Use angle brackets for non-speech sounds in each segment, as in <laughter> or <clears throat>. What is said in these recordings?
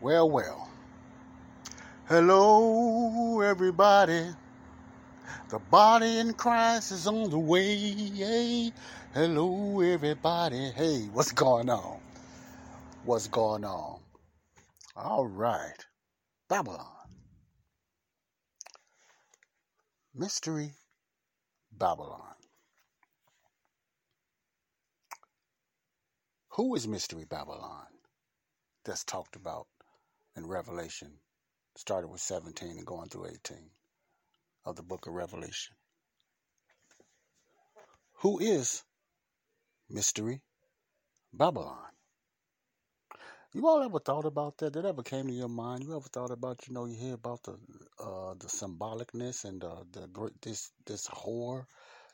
Well, well. Hello, everybody. The body in Christ is on the way. Hey, hello, everybody. Hey, what's going on? What's going on? All right. Babylon. Mystery Babylon. Who is Mystery Babylon? That's talked about in Revelation, started with 17 and going through 18 of the book of Revelation. Who is Mystery Babylon? You all ever thought about that? That ever came to your mind? You ever thought about, you know, you hear about the uh, the symbolicness and uh, the great this this whore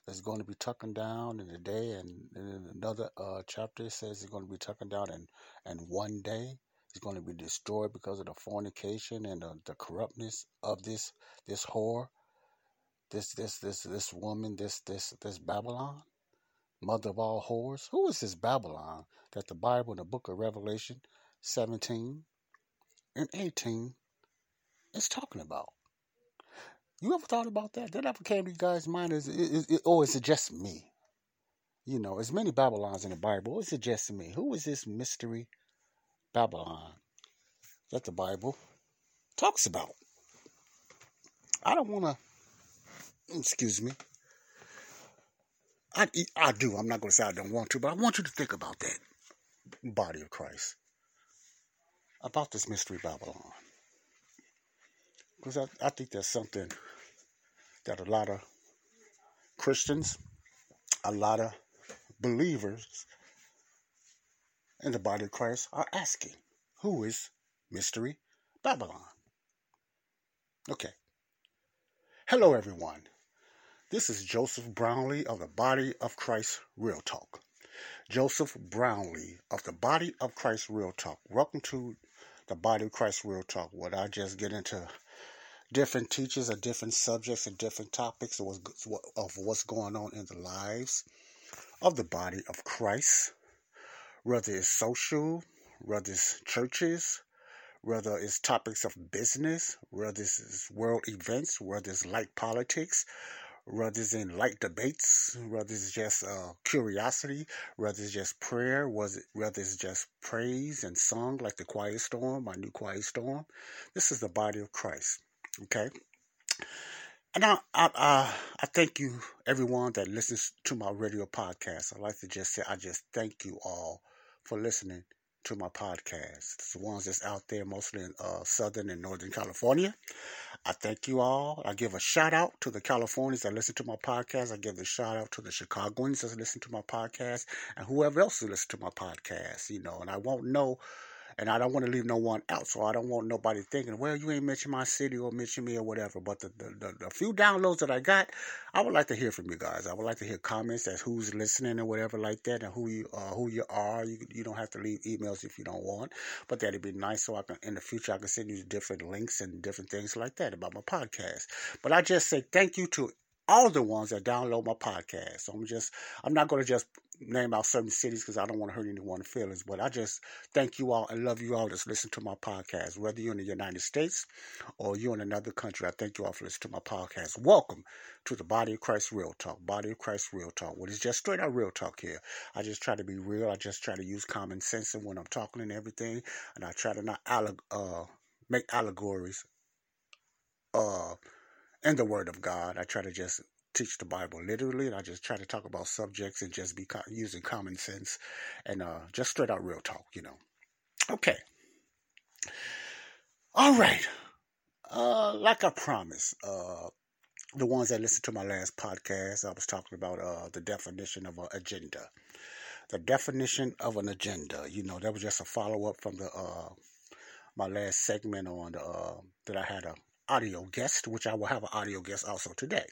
that's going to be tucking down in a day, and, in another uh, chapter says it's going to be tucking down in and one day it's going to be destroyed because of the fornication and the, the corruptness of this this whore, this this this this woman, this this this Babylon, mother of all whores. Who is this Babylon that the Bible in the book of Revelation 17 and 18 is talking about? You ever thought about that? That ever came to you guys' mind? Is, is, is, or is it just me? You know, as many Babylons in the Bible, is it just me? Who is this mystery Babylon that the Bible talks about? I don't want to, excuse me. I, I do. I'm not going to say I don't want to, but I want you to think about that body of Christ, about this mystery Babylon. Because I, I think there's something that a lot of Christians, a lot of believers in the body of Christ are asking, who is Mystery Babylon? Okay. Hello, everyone. This is Joseph Brownlee of the Body of Christ Real Talk. Joseph Brownlee of the Body of Christ Real Talk. Welcome to the Body of Christ Real Talk, where I just get into different teachers of different subjects and different topics of what's going on in the lives of the body of Christ, whether it's social, whether it's churches, whether it's topics of business, whether it's world events, whether it's light politics, whether it's in light debates, whether it's just uh, curiosity, whether it's just prayer, whether it's just praise and song like the Quiet Storm, my new Quiet Storm. This is the body of Christ. Okay. And I, I, I, I thank you, everyone that listens to my radio podcast. I'd like to just say, I just thank you all for listening to my podcast. The ones that's out there, mostly in uh, Southern and Northern California. I thank you all. I give a shout out to the Californians that listen to my podcast. I give a shout out to the Chicagoans that listen to my podcast and whoever else who listen to my podcast, you know, and I won't know and I don't want to leave no one out. So I don't want nobody thinking, well, you ain't mention my city or mention me or whatever. But the, the, the, the, few downloads that I got, I would like to hear from you guys. I would like to hear comments as who's listening or whatever like that, and who you uh, who you are. You you don't have to leave emails if you don't want, but that'd be nice. So I can in the future I can send you different links and different things like that about my podcast. But I just say thank you to all the ones that download my podcast. So I'm just, I'm not going to just name out certain cities because I don't want to hurt anyone's feelings, but I just thank you all and love you all that's listening to my podcast. Whether you're in the United States or you're in another country, I thank you all for listening to my podcast. Welcome to the Body of Christ Real Talk. Body of Christ Real Talk. Well, is just straight out real talk here. I just try to be real. I just try to use common sense and when I'm talking and everything, and I try to not alleg- uh, make allegories. Uh, and the Word of God. I try to just teach the Bible literally, and I just try to talk about subjects and just be co- using common sense and uh, just straight out real talk, you know. Okay. All right. Uh, like I promised, uh, the ones that listened to my last podcast, I was talking about uh, the definition of an agenda. The definition of an agenda. You know, that was just a follow up from the uh, my last segment on the, uh, that I had a audio guest, which I will have an audio guest also today.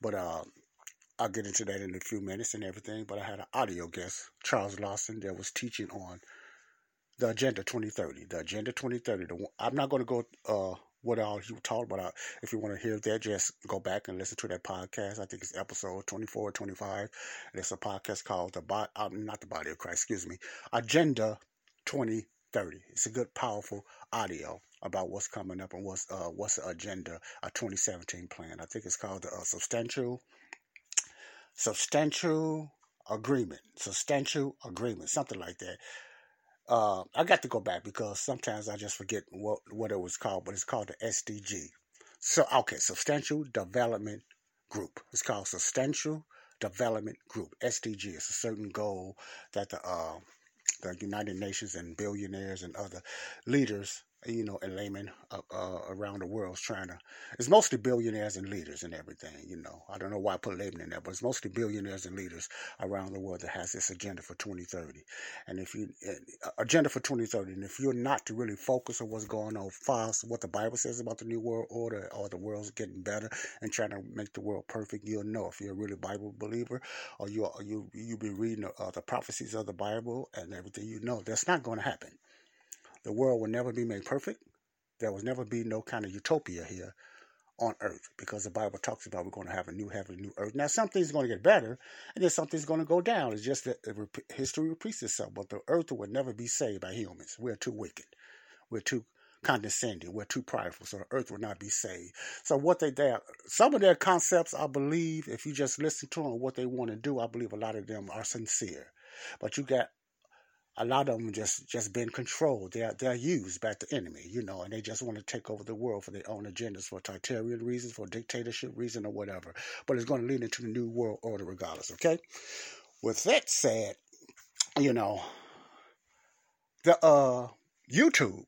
But uh, I'll get into that in a few minutes and everything. But I had an audio guest, Charles Lawson, that was teaching on the Agenda 2030. The Agenda 2030. The, I'm not going to go uh, what all he taught, but uh, if you want to hear that, just go back and listen to that podcast. I think it's episode 24 or 25. And it's a podcast called the Body, um, not the Body of Christ, excuse me, Agenda 2030. It's a good, powerful audio about what's coming up and what's uh, what's the agenda, a 2017 plan. I think it's called the uh, substantial substantial agreement, substantial agreement, something like that. Uh, I got to go back because sometimes I just forget what what it was called, but it's called the SDG. So okay, Substantial Development Group. It's called Substantial Development Group. SDG. It's a certain goal that the uh, the United Nations and billionaires and other leaders you know, and laymen uh, uh, around the world trying to. It's mostly billionaires and leaders and everything. You know, I don't know why I put laymen in there, but it's mostly billionaires and leaders around the world that has this agenda for 2030. And if you uh, agenda for 2030, and if you're not to really focus on what's going on, fast what the Bible says about the new world order or the world's getting better and trying to make the world perfect, you'll know if you're a really Bible believer or you you you be reading uh, the prophecies of the Bible and everything. You know that's not going to happen. The world will never be made perfect. There will never be no kind of utopia here on earth because the Bible talks about we're going to have a new heaven, a new earth. Now, something's going to get better and then something's going to go down. It's just that history repeats itself, but the earth will never be saved by humans. We're too wicked. We're too condescending. We're too prideful, so the earth will not be saved. So what they there, some of their concepts, I believe, if you just listen to them, what they want to do, I believe a lot of them are sincere. But you got a lot of them just just been controlled. They're they're used by the enemy, you know, and they just want to take over the world for their own agendas, for totalitarian reasons, for dictatorship reason, or whatever. But it's going to lead into the new world order regardless. Okay. With that said, you know, the uh YouTube,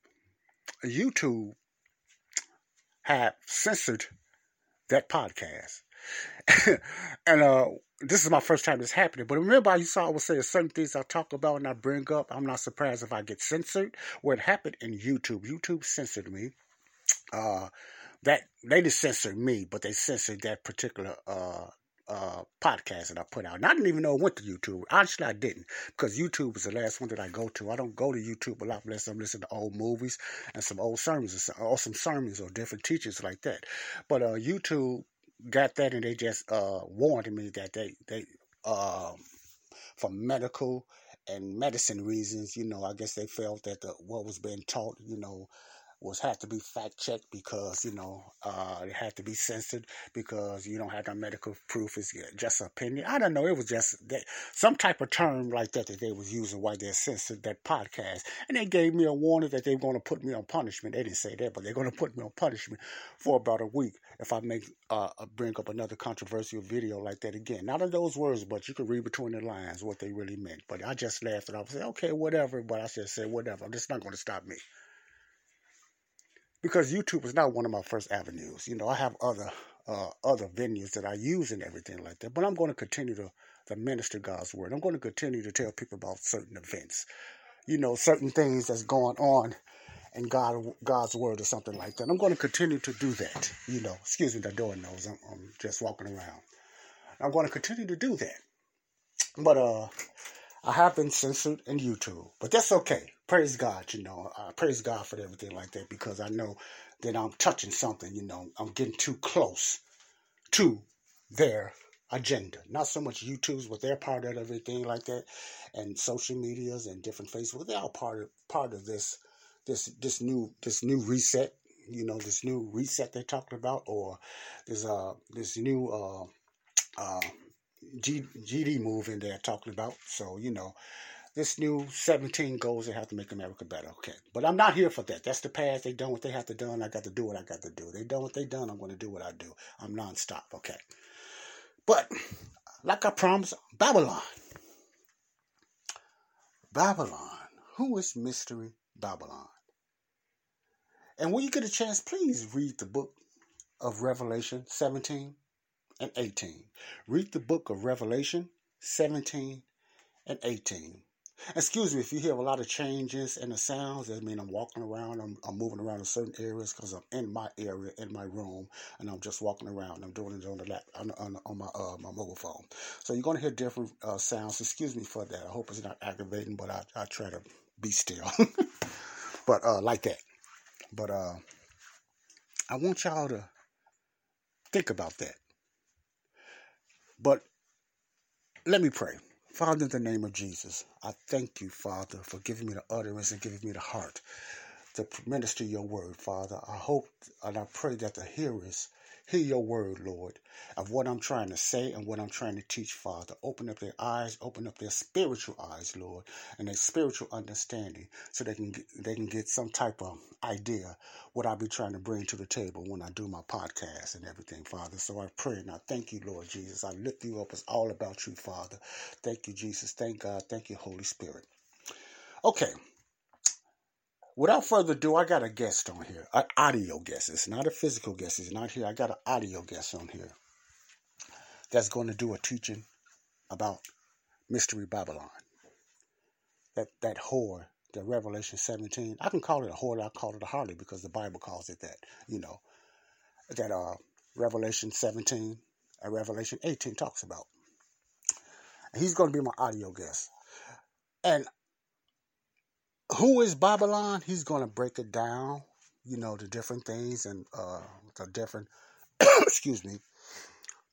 YouTube had censored that podcast, <laughs> and uh this is my first time this happening. But remember, I saw I was saying certain things I talk about and I bring up. I'm not surprised if I get censored. Where it happened in YouTube, YouTube censored me. Uh, that they didn't censor me, but they censored that particular uh, uh, podcast that I put out. And I didn't even know it went to YouTube. Honestly, I didn't because YouTube was the last one that I go to. I don't go to YouTube a lot unless I'm listening to old movies and some old sermons or some sermons or different teachers like that. But uh, YouTube got that and they just uh, warned me that they they uh, for medical and medicine reasons, you know, I guess they felt that the, what was being taught, you know, was had to be fact checked because you know uh, it had to be censored because you don't have no medical proof. It's just opinion. I don't know. It was just that, some type of term like that that they was using while they censored that podcast, and they gave me a warning that they were going to put me on punishment. They didn't say that, but they're going to put me on punishment for about a week if I make uh, bring up another controversial video like that again. Not in those words, but you can read between the lines what they really meant. But I just laughed and said, okay, whatever. But I just said, whatever. This not going to stop me because YouTube is not one of my first avenues. You know, I have other uh, other venues that I use and everything like that. But I'm going to continue to, to minister God's word. I'm going to continue to tell people about certain events, you know, certain things that's going on in God God's word or something like that. I'm going to continue to do that. You know, excuse me, the door knows I'm, I'm just walking around. I'm going to continue to do that. But uh, I have been censored in YouTube, but that's okay praise God, you know, praise God for everything like that because I know that I'm touching something, you know, I'm getting too close to their agenda. Not so much YouTube's, but they're part of everything like that, and social medias and different Facebook. They're all part of part of this this this new this new reset. You know, this new reset they're talking about, or there's uh this new uh uh G, GD move in there talking about. So you know, this new 17 goals they have to make America better. Okay. But I'm not here for that. That's the past. They done what they have to do, and I got to do what I got to do. They done what they done. I'm going to do what I do. I'm nonstop. Okay. But like I promised, Babylon. Babylon. Who is Mystery Babylon? And when you get a chance, please read the book of Revelation 17 and 18. Read the book of Revelation 17 and 18. Excuse me if you hear a lot of changes in the sounds. That mean I'm walking around. I'm, I'm moving around in certain areas because I'm in my area, in my room, and I'm just walking around. I'm doing it on the lap, on, on, on my uh, my mobile phone. So you're going to hear different uh, sounds. Excuse me for that. I hope it's not aggravating, but I, I try to be still. <laughs> but uh, like that. But uh, I want y'all to think about that. But let me pray. Father, in the name of Jesus, I thank you, Father, for giving me the utterance and giving me the heart to minister your word, Father. I hope and I pray that the hearers hear your word, Lord, of what I'm trying to say and what I'm trying to teach, Father. Open up their eyes, open up their spiritual eyes, Lord, and their spiritual understanding so they can get, they can get some type of idea what I'll be trying to bring to the table when I do my podcast and everything, Father. So I pray and I thank you, Lord Jesus. I lift you up. It's all about you, Father. Thank you, Jesus. Thank God. Thank you, Holy Spirit. Okay without further ado, I got a guest on here, an audio guest. It's not a physical guest. It's not here. I got an audio guest on here that's going to do a teaching about Mystery Babylon. That that whore, the Revelation 17. I can call it a whore. I call it a harlot because the Bible calls it that. You know, that uh Revelation 17 and Revelation 18 talks about. He's going to be my audio guest. And who is Babylon? He's going to break it down, you know, the different things and uh, the different, <coughs> excuse me,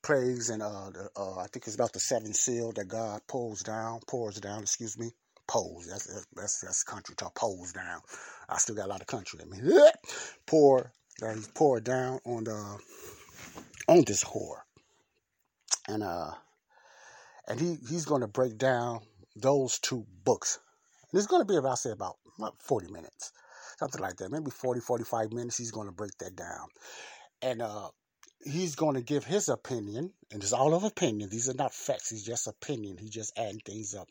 plagues and uh, the, uh, I think it's about the seven seal that God pulls down, pours down, excuse me, pulls. That's that's that's country talk. Pulls down. I still got a lot of country in me. <laughs> pour, uh, he's poured down on the on this whore, and uh, and he he's going to break down those two books and it's going to be about, say, about 40 minutes, something like that. Maybe 40, 45 minutes. He's going to break that down. And uh, he's going to give his opinion, and it's all of opinion. These are not facts. He's just opinion. He's just adding things up.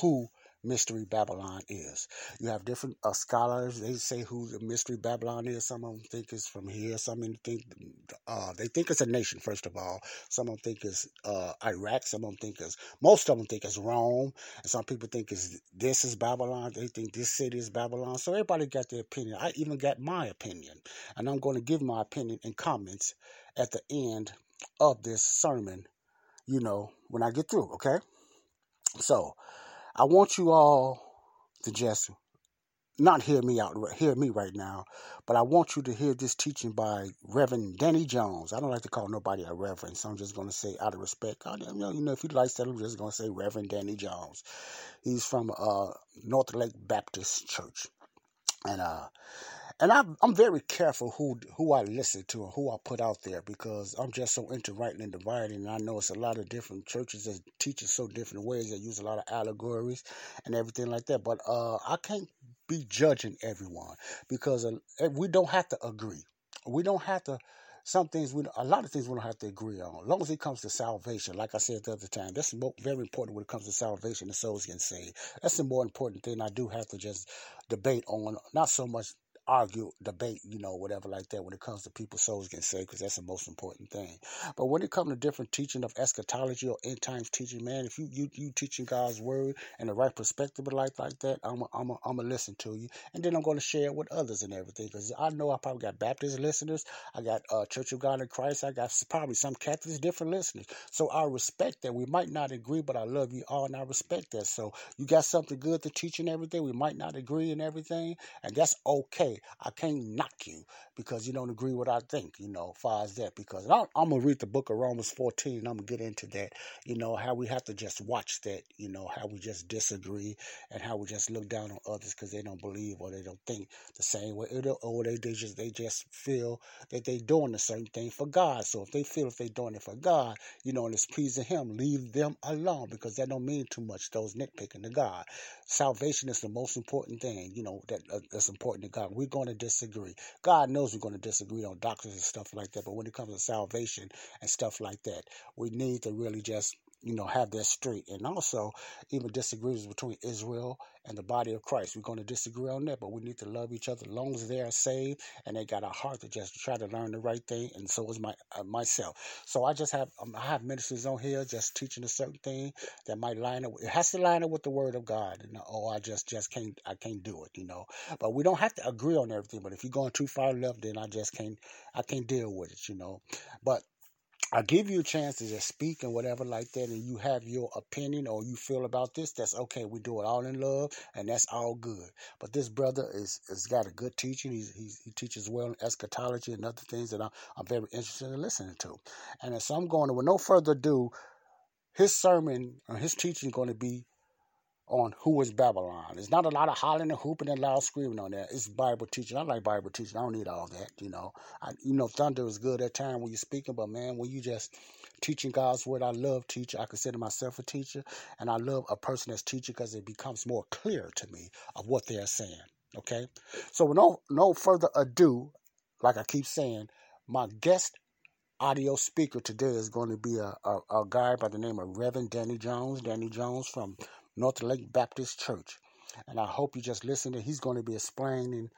Who Mystery Babylon is. You have different uh, scholars. They say who the Mystery Babylon is. Some of them think it's from here. Some of them think uh, they think it's a nation. First of all, some of them think it's uh, Iraq. Some of them think it's most of them think it's Rome. And some people think it's this is Babylon. They think this city is Babylon. So everybody got their opinion. I even got my opinion, and I'm going to give my opinion in comments at the end of this sermon. You know when I get through. Okay. So, I want you all to just not hear me out, hear me right now, but I want you to hear this teaching by Reverend Danny Jones. I don't like to call nobody a reverend, so I'm just going to say out of respect. I, you, know, you know, if you'd like that, I'm just going to say Reverend Danny Jones. He's from uh, North Lake Baptist Church, and uh, and I'm I'm very careful who who I listen to and who I put out there because I'm just so into writing and dividing. And I know it's a lot of different churches that teach in so different ways. They use a lot of allegories and everything like that. But uh, I can't be judging everyone because uh, we don't have to agree. We don't have to some things we a lot of things we don't have to agree on. As long as it comes to salvation, like I said the other time, that's very important when it comes to salvation. The souls getting saved. That's the more important thing. I do have to just debate on. Not so much argue, debate, you know, whatever like that when it comes to people's souls getting saved, because that's the most important thing. But when it comes to different teaching of eschatology or end times teaching, man, if you you, you teaching God's word and the right perspective of life like that, I'm I'm I'm gonna listen to you, and then I'm gonna share it with others and everything, because I know I probably got Baptist listeners, I got uh, Church of God in Christ, I got probably some Catholics, different listeners. So I respect that. We might not agree, but I love you all, and I respect that. So you got something good to teach and everything. We might not agree and everything, and that's okay. I can't knock you because you don't agree with what I think, you know, far as that. Because I'm, I'm going to read the book of Romans 14 and I'm going to get into that, you know, how we have to just watch that, you know, how we just disagree and how we just look down on others because they don't believe or they don't think the same way or they, they just they just feel that they're doing the same thing for God. So if they feel if they're doing it for God, you know, and it's pleasing Him, leave them alone because that don't mean too much. Those nitpicking to God. Salvation is the most important thing, you know, that uh, that's important to God. We're going to disagree. God knows we're going to disagree on doctrines and stuff like that, but when it comes to salvation and stuff like that, we need to really just you know, have that straight. And also, even disagreements between Israel and the body of Christ. We're going to disagree on that, but we need to love each other as long as they are saved and they got a heart to just try to learn the right thing. And so is my uh, myself. So I just have um, I have ministers on here just teaching a certain thing that might line up. It has to line up with the Word of God. And oh, I just just can't I can't do it, you know. But we don't have to agree on everything. But if you're going too far left, then I just can't I can't deal with it, you know. But I give you a chance to just speak and whatever like that, and you have your opinion or you feel about this. That's okay. We do it all in love, and that's all good. But this brother is has got a good teaching. He's, he's, he teaches well in eschatology and other things that I'm, I'm very interested in listening to. And so I'm going to, with no further ado, his sermon or his teaching is going to be on who is Babylon. There's not a lot of hollering and hooping and loud screaming on that. It's Bible teaching. I like Bible teaching. I don't need all that, you know. I, you know, thunder is good at time when you're speaking, but man, when you just teaching God's word, I love teaching. I consider myself a teacher, and I love a person that's teaching because it becomes more clear to me of what they're saying. Okay, so with no no further ado, like I keep saying, my guest audio speaker today is going to be a, a, a guy by the name of Reverend Danny Jones. Danny Jones from North Lake Baptist Church. And I hope you just listen to he's going to be explaining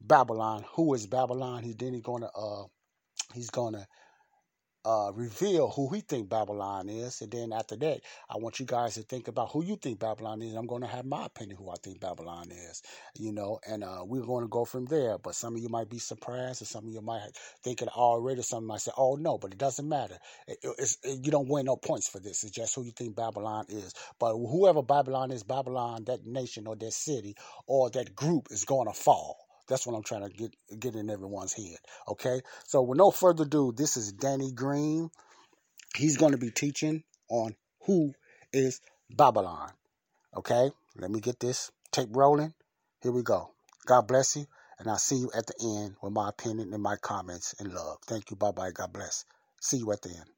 Babylon. Who is Babylon? He then he's gonna uh he's gonna uh, reveal who he think Babylon is, and then after that, I want you guys to think about who you think Babylon is. I'm going to have my opinion who I think Babylon is, you know, and uh, we're going to go from there. But some of you might be surprised, and some of you might think it already. Some might say, "Oh no," but it doesn't matter. It, it, you don't win no points for this. It's just who you think Babylon is. But whoever Babylon is, Babylon, that nation or that city or that group is going to fall. That's what I'm trying to get get in everyone's head. Okay. So with no further ado, this is Danny Green. He's going to be teaching on who is Babylon. Okay. Let me get this tape rolling. Here we go. God bless you. And I'll see you at the end with my opinion and my comments and love. Thank you. Bye bye. God bless. See you at the end.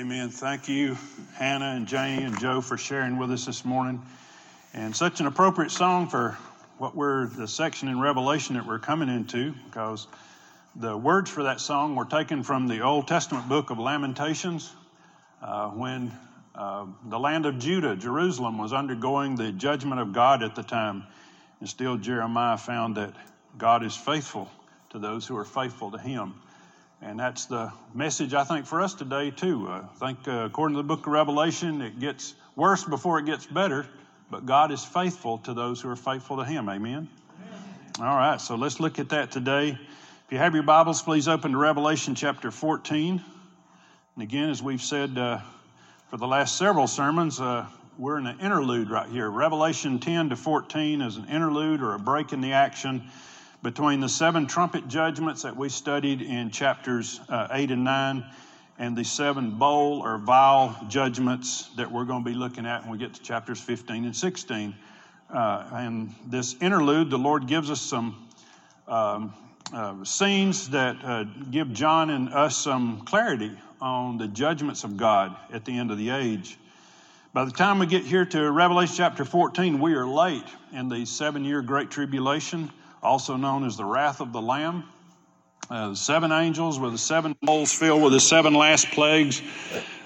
Amen. Thank you, Hannah and Jane and Joe, for sharing with us this morning. And such an appropriate song for what we're, the section in Revelation that we're coming into, because the words for that song were taken from the Old Testament book of Lamentations uh, when uh, the land of Judah, Jerusalem, was undergoing the judgment of God at the time. And still, Jeremiah found that God is faithful to those who are faithful to Him. And that's the message, I think, for us today, too. I think, uh, according to the book of Revelation, it gets worse before it gets better, but God is faithful to those who are faithful to Him. Amen? Amen. All right, so let's look at that today. If you have your Bibles, please open to Revelation chapter 14. And again, as we've said uh, for the last several sermons, uh, we're in an interlude right here. Revelation 10 to 14 is an interlude or a break in the action between the seven trumpet judgments that we studied in chapters uh, 8 and 9 and the seven bowl or vial judgments that we're going to be looking at when we get to chapters 15 and 16. Uh, and this interlude, the Lord gives us some um, uh, scenes that uh, give John and us some clarity on the judgments of God at the end of the age. By the time we get here to Revelation chapter 14, we are late in the seven year Great Tribulation also known as the wrath of the Lamb. Uh, the seven angels with the seven bowls filled with the seven last plagues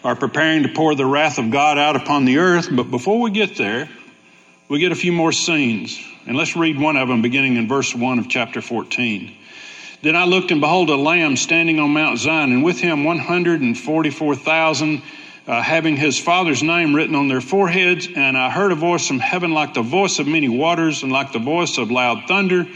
are preparing to pour the wrath of God out upon the earth. But before we get there, we get a few more scenes. And let's read one of them beginning in verse 1 of chapter 14. Then I looked and behold a lamb standing on Mount Zion, and with him 144,000 uh, having his father's name written on their foreheads. And I heard a voice from heaven like the voice of many waters and like the voice of loud thunder.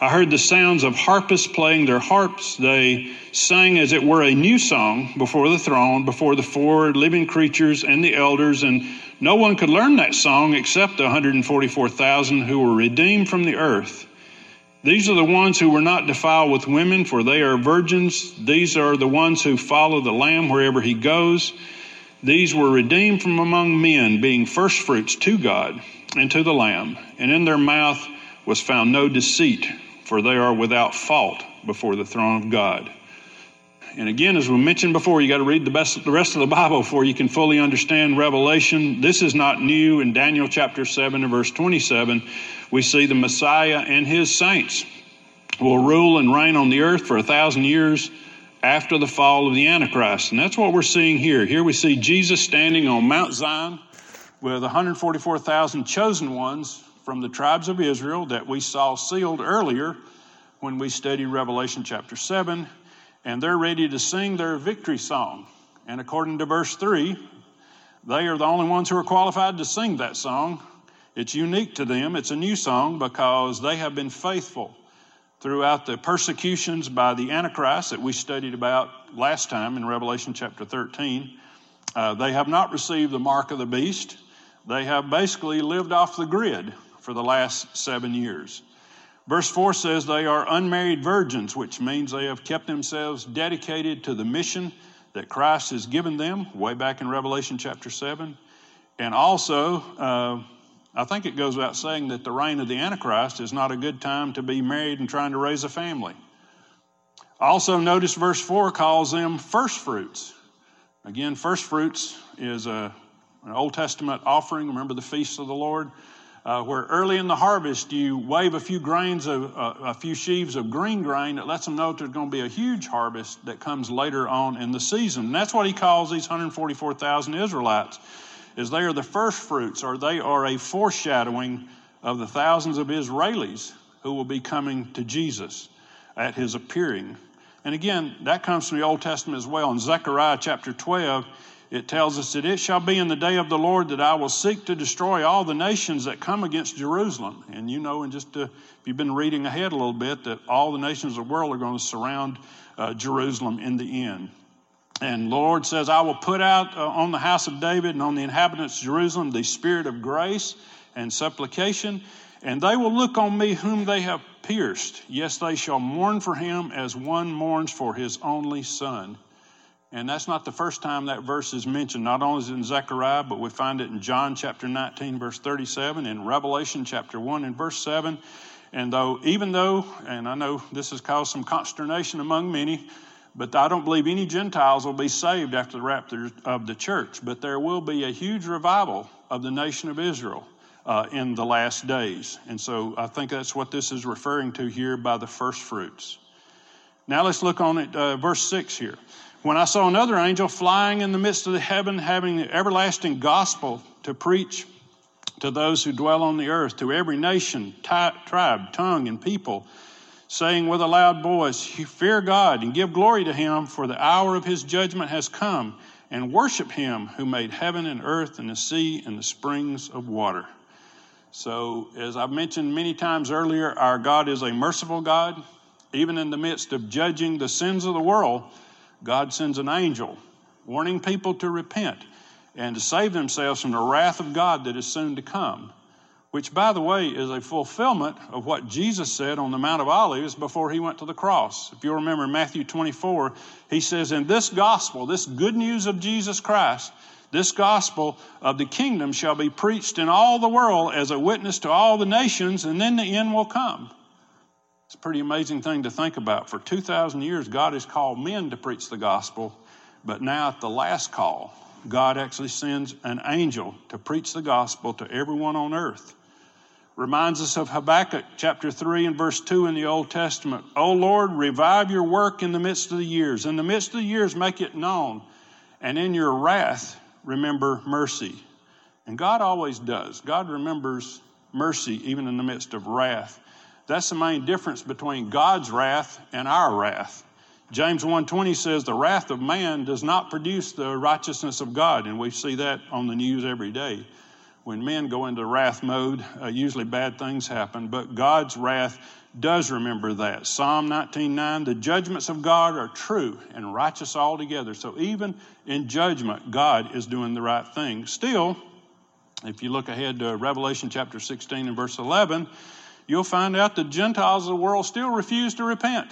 I heard the sounds of harpists playing their harps. They sang as it were a new song before the throne, before the four living creatures and the elders. And no one could learn that song except the 144,000 who were redeemed from the earth. These are the ones who were not defiled with women, for they are virgins. These are the ones who follow the Lamb wherever he goes. These were redeemed from among men, being firstfruits to God and to the Lamb. And in their mouth was found no deceit, for they are without fault before the throne of God. And again, as we mentioned before, you got to read the, best, the rest of the Bible before you can fully understand Revelation. This is not new. In Daniel chapter 7 and verse 27, we see the Messiah and his saints will rule and reign on the earth for a thousand years after the fall of the Antichrist. And that's what we're seeing here. Here we see Jesus standing on Mount Zion with 144,000 chosen ones from the tribes of Israel that we saw sealed earlier when we studied Revelation chapter 7. And they're ready to sing their victory song. And according to verse 3, they are the only ones who are qualified to sing that song. It's unique to them. It's a new song because they have been faithful throughout the persecutions by the Antichrist that we studied about last time in Revelation chapter 13. Uh, they have not received the mark of the beast. They have basically lived off the grid for the last seven years. Verse 4 says they are unmarried virgins, which means they have kept themselves dedicated to the mission that Christ has given them way back in Revelation chapter 7. And also, uh, I think it goes without saying that the reign of the Antichrist is not a good time to be married and trying to raise a family. Also, notice verse 4 calls them first fruits. Again, first fruits is a, an Old Testament offering. Remember the feasts of the Lord? Uh, where early in the harvest you wave a few grains of uh, a few sheaves of green grain that lets them know there's going to be a huge harvest that comes later on in the season. And that's what he calls these 144,000 Israelites is they are the first fruits, or they are a foreshadowing of the thousands of Israelis who will be coming to Jesus at his appearing. And again, that comes from the Old Testament as well. In Zechariah chapter 12, it tells us that it shall be in the day of the Lord that I will seek to destroy all the nations that come against Jerusalem. And you know, and just if you've been reading ahead a little bit, that all the nations of the world are going to surround uh, Jerusalem in the end. And Lord says, I will put out uh, on the house of David and on the inhabitants of Jerusalem the spirit of grace and supplication, and they will look on me whom they have pierced. Yes, they shall mourn for him as one mourns for his only son. And that's not the first time that verse is mentioned. Not only is it in Zechariah, but we find it in John chapter 19, verse 37, in Revelation chapter 1 and verse 7. And though, even though, and I know this has caused some consternation among many, but I don't believe any Gentiles will be saved after the rapture of the church. But there will be a huge revival of the nation of Israel uh, in the last days. And so I think that's what this is referring to here by the first fruits. Now let's look on it, uh, verse 6 here. When I saw another angel flying in the midst of the heaven, having the everlasting gospel to preach to those who dwell on the earth, to every nation, tribe, tongue, and people saying with a loud voice, Fear God and give glory to him, for the hour of his judgment has come, and worship him who made heaven and earth and the sea and the springs of water. So, as I've mentioned many times earlier, our God is a merciful God. Even in the midst of judging the sins of the world, God sends an angel warning people to repent and to save themselves from the wrath of God that is soon to come which, by the way, is a fulfillment of what Jesus said on the Mount of Olives before he went to the cross. If you remember Matthew 24, he says, In this gospel, this good news of Jesus Christ, this gospel of the kingdom shall be preached in all the world as a witness to all the nations, and then the end will come. It's a pretty amazing thing to think about. For 2,000 years, God has called men to preach the gospel, but now at the last call, God actually sends an angel to preach the gospel to everyone on earth reminds us of Habakkuk chapter 3 and verse 2 in the Old Testament. O Lord, revive your work in the midst of the years. In the midst of the years, make it known. And in your wrath, remember mercy. And God always does. God remembers mercy even in the midst of wrath. That's the main difference between God's wrath and our wrath. James 1:20 says the wrath of man does not produce the righteousness of God, and we see that on the news every day. When men go into wrath mode, uh, usually bad things happen, but God's wrath does remember that. Psalm 19:9, the judgments of God are true and righteous altogether. So even in judgment, God is doing the right thing. Still, if you look ahead to Revelation chapter 16 and verse 11, you'll find out the Gentiles of the world still refuse to repent.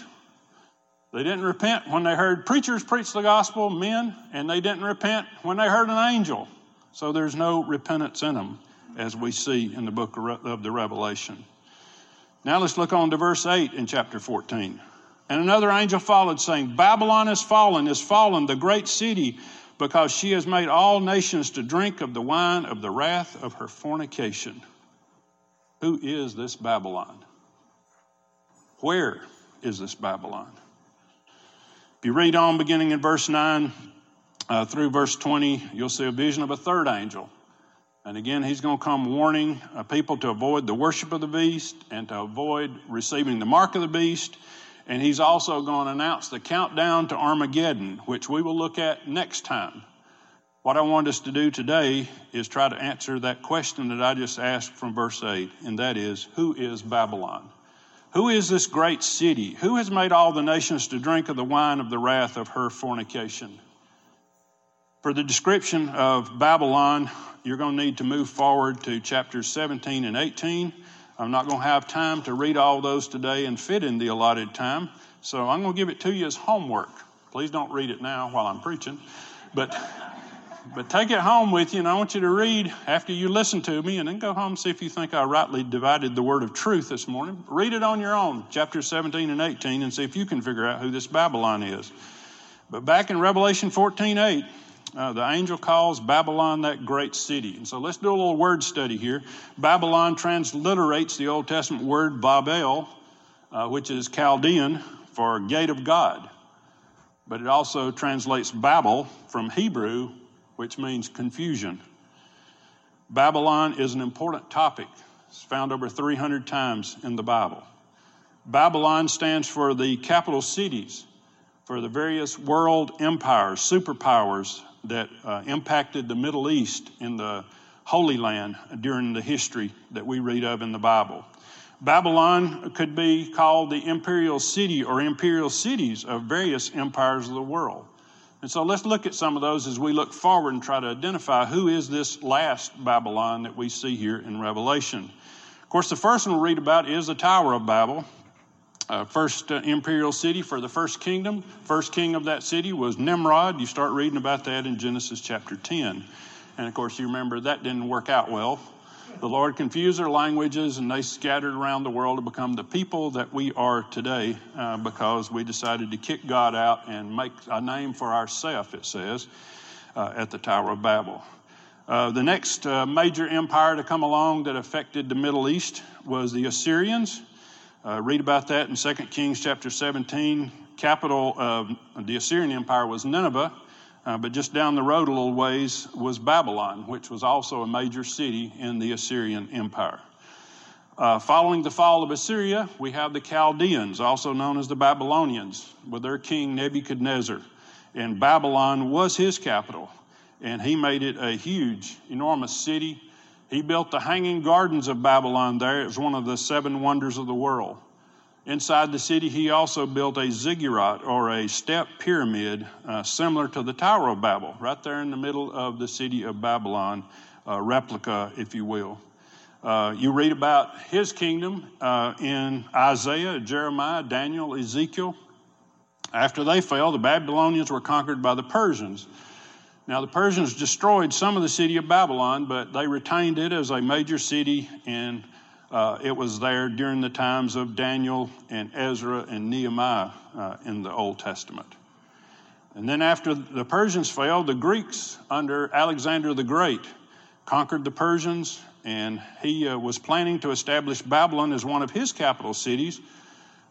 They didn't repent when they heard preachers preach the gospel, men, and they didn't repent when they heard an angel. So there's no repentance in them, as we see in the book of the Revelation. Now let's look on to verse 8 in chapter 14. And another angel followed, saying, Babylon is fallen, is fallen, the great city, because she has made all nations to drink of the wine of the wrath of her fornication. Who is this Babylon? Where is this Babylon? If you read on beginning in verse 9 uh, through verse 20, you'll see a vision of a third angel and again, he's going to come warning uh, people to avoid the worship of the beast and to avoid receiving the mark of the beast. And he's also going to announce the countdown to Armageddon, which we will look at next time. What I want us to do today is try to answer that question that I just asked from verse 8, and that is Who is Babylon? Who is this great city? Who has made all the nations to drink of the wine of the wrath of her fornication? For the description of Babylon, you're going to need to move forward to chapters 17 and 18. I'm not going to have time to read all those today and fit in the allotted time, so I'm going to give it to you as homework. Please don't read it now while I'm preaching, but but take it home with you, and I want you to read after you listen to me, and then go home and see if you think I rightly divided the word of truth this morning. Read it on your own, chapter 17 and 18, and see if you can figure out who this Babylon is. But back in Revelation 14 8, uh, the angel calls Babylon that great city. And so let's do a little word study here. Babylon transliterates the Old Testament word Babel, uh, which is Chaldean for gate of God. But it also translates Babel from Hebrew, which means confusion. Babylon is an important topic. It's found over 300 times in the Bible. Babylon stands for the capital cities for the various world empires, superpowers that uh, impacted the Middle East in the Holy Land during the history that we read of in the Bible. Babylon could be called the imperial city or imperial cities of various empires of the world. And so let's look at some of those as we look forward and try to identify who is this last Babylon that we see here in Revelation. Of course, the first one we'll read about is the Tower of Babel uh, first uh, imperial city for the first kingdom. First king of that city was Nimrod. You start reading about that in Genesis chapter 10. And of course, you remember that didn't work out well. The Lord confused their languages and they scattered around the world to become the people that we are today uh, because we decided to kick God out and make a name for ourselves, it says, uh, at the Tower of Babel. Uh, the next uh, major empire to come along that affected the Middle East was the Assyrians. Uh, read about that in 2 Kings chapter 17. Capital of the Assyrian Empire was Nineveh, uh, but just down the road a little ways was Babylon, which was also a major city in the Assyrian Empire. Uh, following the fall of Assyria, we have the Chaldeans, also known as the Babylonians, with their king Nebuchadnezzar. And Babylon was his capital, and he made it a huge, enormous city he built the Hanging Gardens of Babylon there. It was one of the seven wonders of the world. Inside the city, he also built a ziggurat or a step pyramid uh, similar to the Tower of Babel, right there in the middle of the city of Babylon, a replica, if you will. Uh, you read about his kingdom uh, in Isaiah, Jeremiah, Daniel, Ezekiel. After they fell, the Babylonians were conquered by the Persians. Now, the Persians destroyed some of the city of Babylon, but they retained it as a major city, and uh, it was there during the times of Daniel and Ezra and Nehemiah uh, in the Old Testament. And then, after the Persians failed, the Greeks under Alexander the Great conquered the Persians, and he uh, was planning to establish Babylon as one of his capital cities.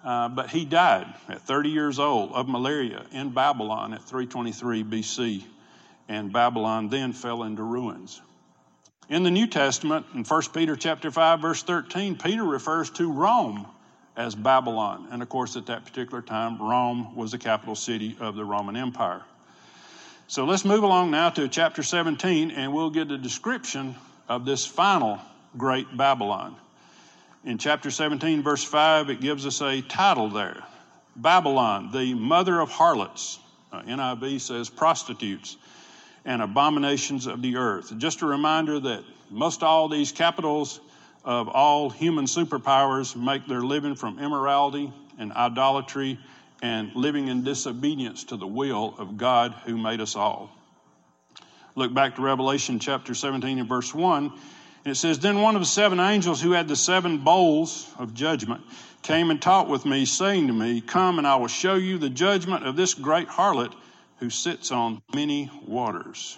Uh, but he died at 30 years old of malaria in Babylon at 323 BC and Babylon then fell into ruins. In the New Testament, in 1 Peter chapter 5, verse 13, Peter refers to Rome as Babylon. And of course, at that particular time, Rome was the capital city of the Roman Empire. So let's move along now to chapter 17, and we'll get a description of this final great Babylon. In chapter 17, verse 5, it gives us a title there Babylon, the mother of harlots. Uh, NIV says prostitutes and abominations of the earth. Just a reminder that most all these capitals of all human superpowers make their living from immorality and idolatry and living in disobedience to the will of God who made us all. Look back to Revelation chapter 17 and verse 1, and it says, Then one of the seven angels who had the seven bowls of judgment came and talked with me, saying to me, Come and I will show you the judgment of this great harlot who sits on many waters.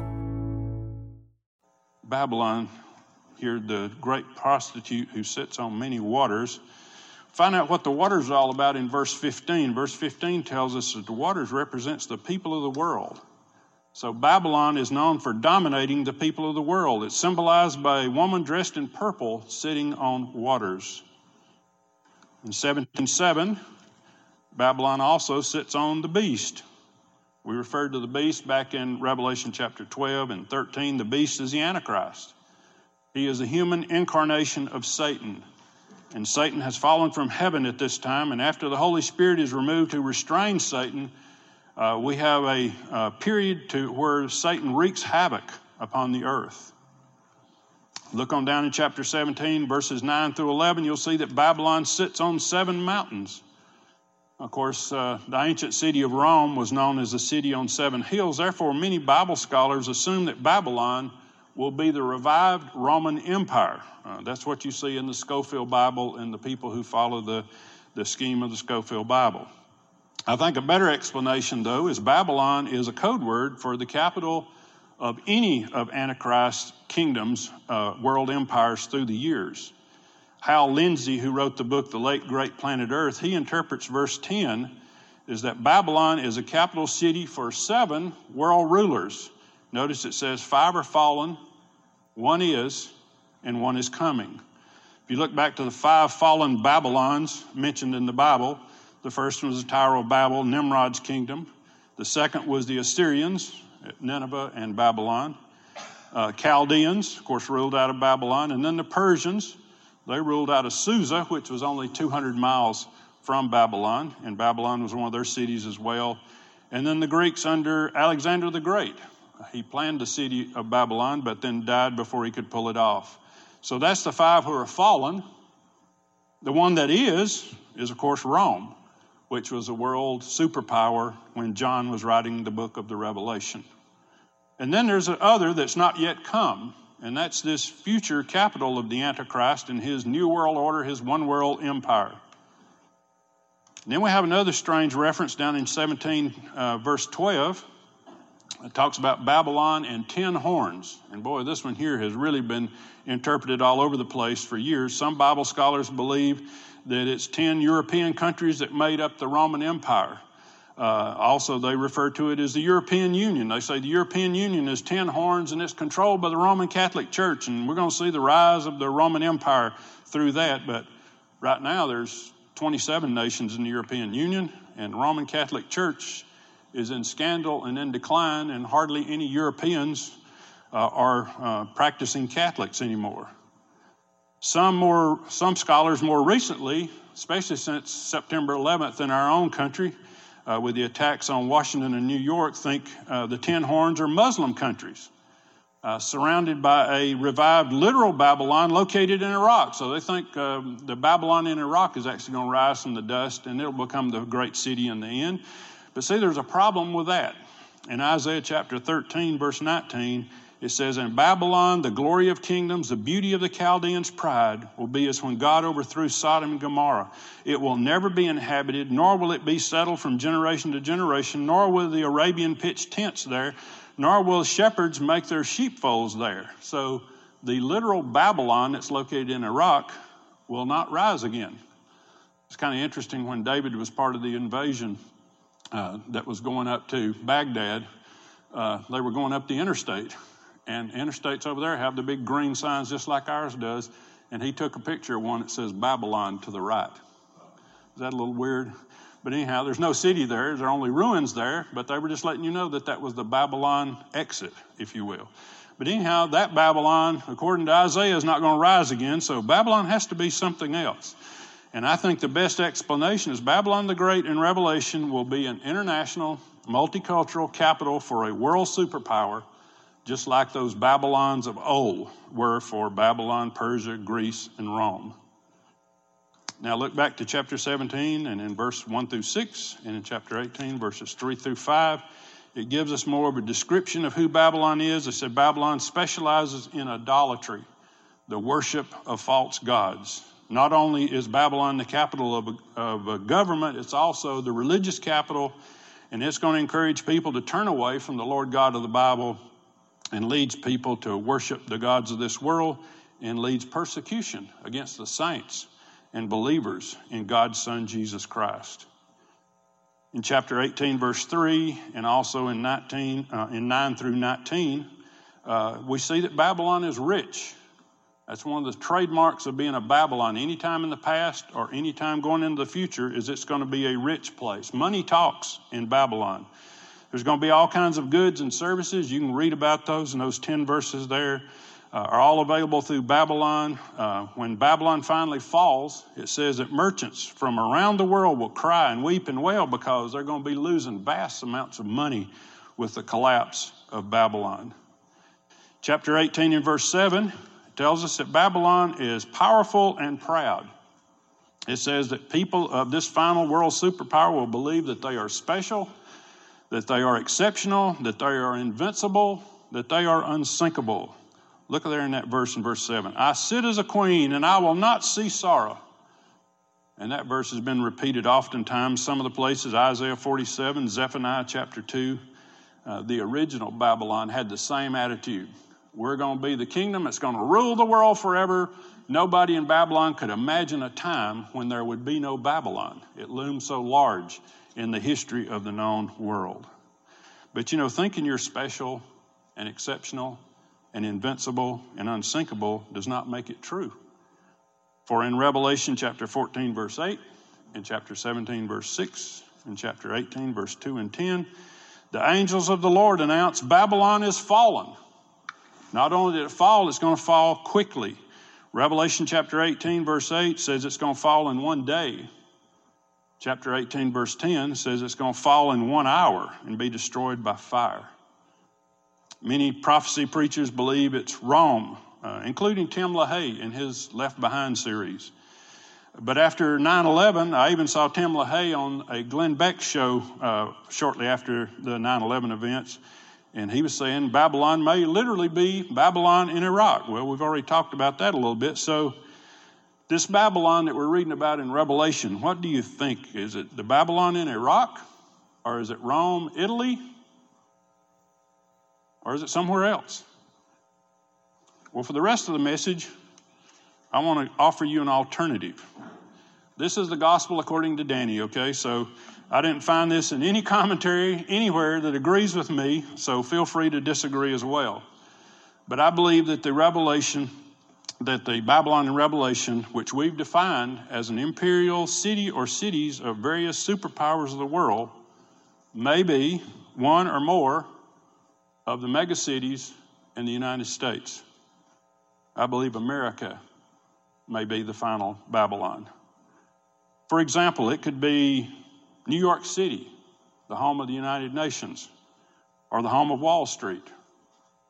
Babylon, here the great prostitute who sits on many waters. Find out what the waters are all about in verse 15. Verse 15 tells us that the waters represents the people of the world. So Babylon is known for dominating the people of the world. It's symbolized by a woman dressed in purple sitting on waters. In 17:7, Babylon also sits on the beast. We referred to the beast back in Revelation chapter 12 and 13. The beast is the Antichrist. He is a human incarnation of Satan. And Satan has fallen from heaven at this time. And after the Holy Spirit is removed to restrain Satan, uh, we have a, a period to where Satan wreaks havoc upon the earth. Look on down in chapter 17, verses 9 through 11, you'll see that Babylon sits on seven mountains. Of course, uh, the ancient city of Rome was known as the city on seven hills. Therefore, many Bible scholars assume that Babylon will be the revived Roman Empire. Uh, that's what you see in the Scofield Bible and the people who follow the, the scheme of the Scofield Bible. I think a better explanation, though, is Babylon is a code word for the capital of any of Antichrist's kingdoms, uh, world empires through the years. Hal Lindsey, who wrote the book The Late Great Planet Earth, he interprets verse 10 is that Babylon is a capital city for seven world rulers. Notice it says five are fallen, one is, and one is coming. If you look back to the five fallen Babylons mentioned in the Bible, the first one was the Tower of Babel, Nimrod's kingdom. The second was the Assyrians, Nineveh and Babylon. Uh, Chaldeans, of course, ruled out of Babylon. And then the Persians, they ruled out of Susa, which was only 200 miles from Babylon. And Babylon was one of their cities as well. And then the Greeks under Alexander the Great. He planned the city of Babylon, but then died before he could pull it off. So that's the five who are fallen. The one that is, is of course Rome, which was a world superpower when John was writing the book of the Revelation. And then there's another that's not yet come, and that's this future capital of the Antichrist and his new world order, his one world empire. Then we have another strange reference down in 17, uh, verse 12. It talks about Babylon and ten horns. And boy, this one here has really been interpreted all over the place for years. Some Bible scholars believe that it's 10 European countries that made up the Roman Empire. Uh, also, they refer to it as the European Union. They say the European Union is 10 horns and it's controlled by the Roman Catholic Church, and we're going to see the rise of the Roman Empire through that. But right now, there's 27 nations in the European Union, and the Roman Catholic Church is in scandal and in decline, and hardly any Europeans uh, are uh, practicing Catholics anymore. Some more, some scholars more recently, especially since September 11th in our own country, uh, with the attacks on Washington and New York, think uh, the Ten Horns are Muslim countries. Uh, surrounded by a revived literal Babylon located in Iraq. So they think um, the Babylon in Iraq is actually going to rise from the dust and it'll become the great city in the end. But see, there's a problem with that. In Isaiah chapter 13, verse 19, it says, In Babylon, the glory of kingdoms, the beauty of the Chaldeans' pride will be as when God overthrew Sodom and Gomorrah. It will never be inhabited, nor will it be settled from generation to generation, nor will the Arabian pitch tents there, nor will shepherds make their sheepfolds there. So the literal Babylon that's located in Iraq will not rise again. It's kind of interesting when David was part of the invasion uh, that was going up to Baghdad, uh, they were going up the interstate. And interstates over there have the big green signs just like ours does. And he took a picture of one that says Babylon to the right. Is that a little weird? But anyhow, there's no city there. There are only ruins there, but they were just letting you know that that was the Babylon exit, if you will. But anyhow, that Babylon, according to Isaiah, is not going to rise again, so Babylon has to be something else. And I think the best explanation is Babylon the Great in Revelation will be an international, multicultural capital for a world superpower, just like those Babylons of old were for Babylon, Persia, Greece, and Rome. Now look back to chapter 17 and in verse 1 through 6, and in chapter 18, verses 3 through 5. It gives us more of a description of who Babylon is. It said Babylon specializes in idolatry, the worship of false gods. Not only is Babylon the capital of a, of a government, it's also the religious capital, and it's going to encourage people to turn away from the Lord God of the Bible and leads people to worship the gods of this world and leads persecution against the saints and believers in God's Son, Jesus Christ. In chapter 18, verse 3, and also in 19, uh, in 9 through 19, uh, we see that Babylon is rich. That's one of the trademarks of being a Babylon. Anytime in the past or anytime going into the future, is it's going to be a rich place. Money talks in Babylon. There's going to be all kinds of goods and services. You can read about those in those 10 verses there uh, are all available through Babylon. Uh, when Babylon finally falls, it says that merchants from around the world will cry and weep and wail because they're going to be losing vast amounts of money with the collapse of Babylon. Chapter 18 and verse 7 tells us that Babylon is powerful and proud. It says that people of this final world superpower will believe that they are special, that they are exceptional, that they are invincible, that they are unsinkable. Look there in that verse in verse 7. I sit as a queen and I will not see sorrow. And that verse has been repeated oftentimes. Some of the places, Isaiah 47, Zephaniah chapter 2. Uh, the original Babylon had the same attitude. We're going to be the kingdom that's going to rule the world forever. Nobody in Babylon could imagine a time when there would be no Babylon. It loomed so large in the history of the known world. But you know, thinking you're special and exceptional and invincible and unsinkable does not make it true. For in Revelation chapter 14, verse 8, in chapter 17, verse 6, in chapter 18, verse 2 and 10, the angels of the Lord announce Babylon is fallen. Not only did it fall, it's going to fall quickly. Revelation chapter 18, verse 8 says it's going to fall in one day. Chapter 18, verse 10 says it's going to fall in one hour and be destroyed by fire. Many prophecy preachers believe it's Rome, uh, including Tim LaHaye in his Left Behind series. But after 9 11, I even saw Tim LaHaye on a Glenn Beck show uh, shortly after the 9 11 events. And he was saying Babylon may literally be Babylon in Iraq. Well, we've already talked about that a little bit. So, this Babylon that we're reading about in Revelation, what do you think? Is it the Babylon in Iraq? Or is it Rome, Italy? Or is it somewhere else? Well, for the rest of the message, I want to offer you an alternative. This is the gospel according to Danny, okay? So I didn't find this in any <laughs> commentary anywhere that agrees with me, so feel free to disagree as well. But I believe that the revelation, that the Babylon in Revelation, which we've defined as an imperial city or cities of various superpowers of the world, may be one or more of the megacities in the United States. I believe America may be the final Babylon. For example, it could be New York City, the home of the United Nations, or the home of Wall Street,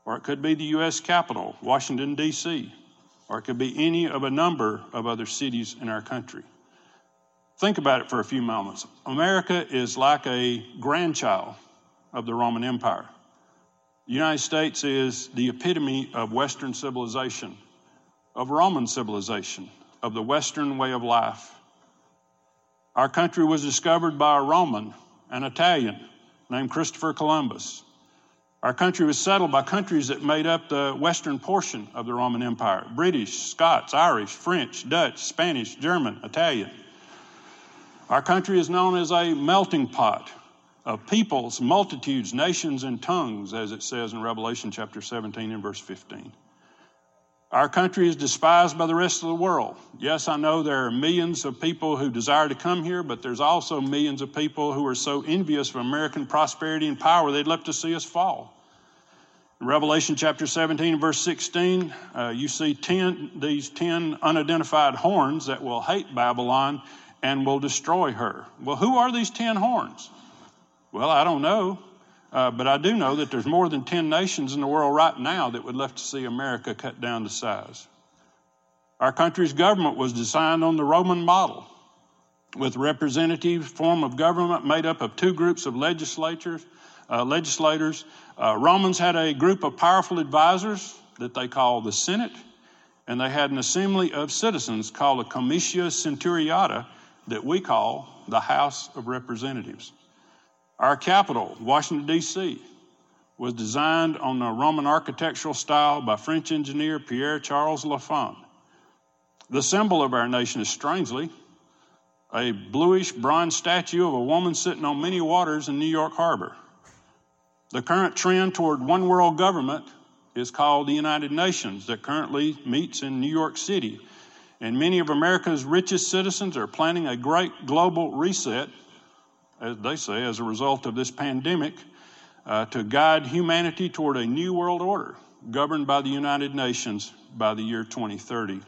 or it could be the U.S. Capitol, Washington, D.C., or it could be any of a number of other cities in our country. Think about it for a few moments. America is like a grandchild of the Roman Empire. The United States is the epitome of Western civilization, of Roman civilization, of the Western way of life. Our country was discovered by a Roman, an Italian, named Christopher Columbus. Our country was settled by countries that made up the western portion of the Roman Empire British, Scots, Irish, French, Dutch, Spanish, German, Italian. Our country is known as a melting pot of peoples, multitudes, nations, and tongues, as it says in Revelation chapter 17 and verse 15. Our country is despised by the rest of the world. Yes, I know there are millions of people who desire to come here, but there's also millions of people who are so envious of American prosperity and power they'd love to see us fall. In Revelation chapter 17, verse 16, uh, you see ten, these 10 unidentified horns that will hate Babylon and will destroy her. Well, who are these 10 horns? Well, I don't know. Uh, but I do know that there's more than 10 nations in the world right now that would love to see America cut down to size. Our country's government was designed on the Roman model with representative form of government made up of two groups of legislators. Uh, legislators. Uh, Romans had a group of powerful advisors that they called the Senate, and they had an assembly of citizens called a Comitia Centuriata that we call the House of Representatives. Our capital, Washington, D.C., was designed on the Roman architectural style by French engineer Pierre Charles L'Enfant. The symbol of our nation is strangely a bluish bronze statue of a woman sitting on many waters in New York Harbor. The current trend toward one world government is called the United Nations, that currently meets in New York City. And many of America's richest citizens are planning a great global reset as they say, as a result of this pandemic, uh, to guide humanity toward a new world order governed by the United Nations by the year 2030.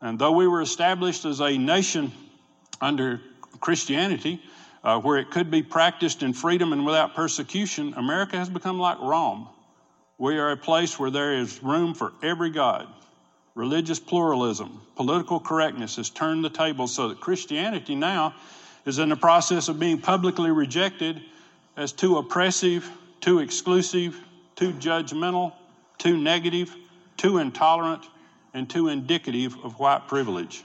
And though we were established as a nation under Christianity, uh, where it could be practiced in freedom and without persecution, America has become like Rome. We are a place where there is room for every God. Religious pluralism, political correctness has turned the table so that Christianity now is in the process of being publicly rejected as too oppressive, too exclusive, too judgmental, too negative, too intolerant, and too indicative of white privilege.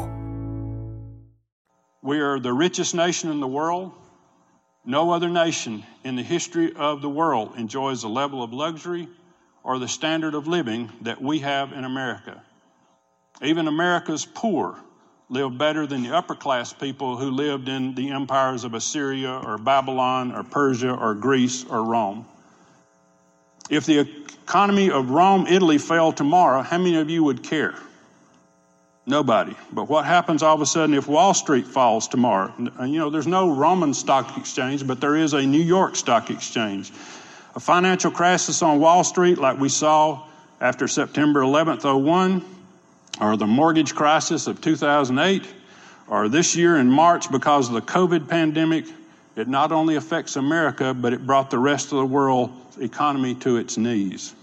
We are the richest nation in the world. No other nation in the history of the world enjoys the level of luxury or the standard of living that we have in America. Even America's poor live better than the upper class people who lived in the empires of Assyria or Babylon or Persia or Greece or Rome. If the economy of Rome, Italy fell tomorrow, how many of you would care? Nobody. But what happens all of a sudden if Wall Street falls tomorrow? Uh, you know, there's no Roman stock exchange, but there is a New York stock exchange. A financial crisis on Wall Street, like we saw after September 11th, 01, or the mortgage crisis of 2008, or this year in March because of the COVID pandemic, it not only affects America, but it brought the rest of the world economy to its knees.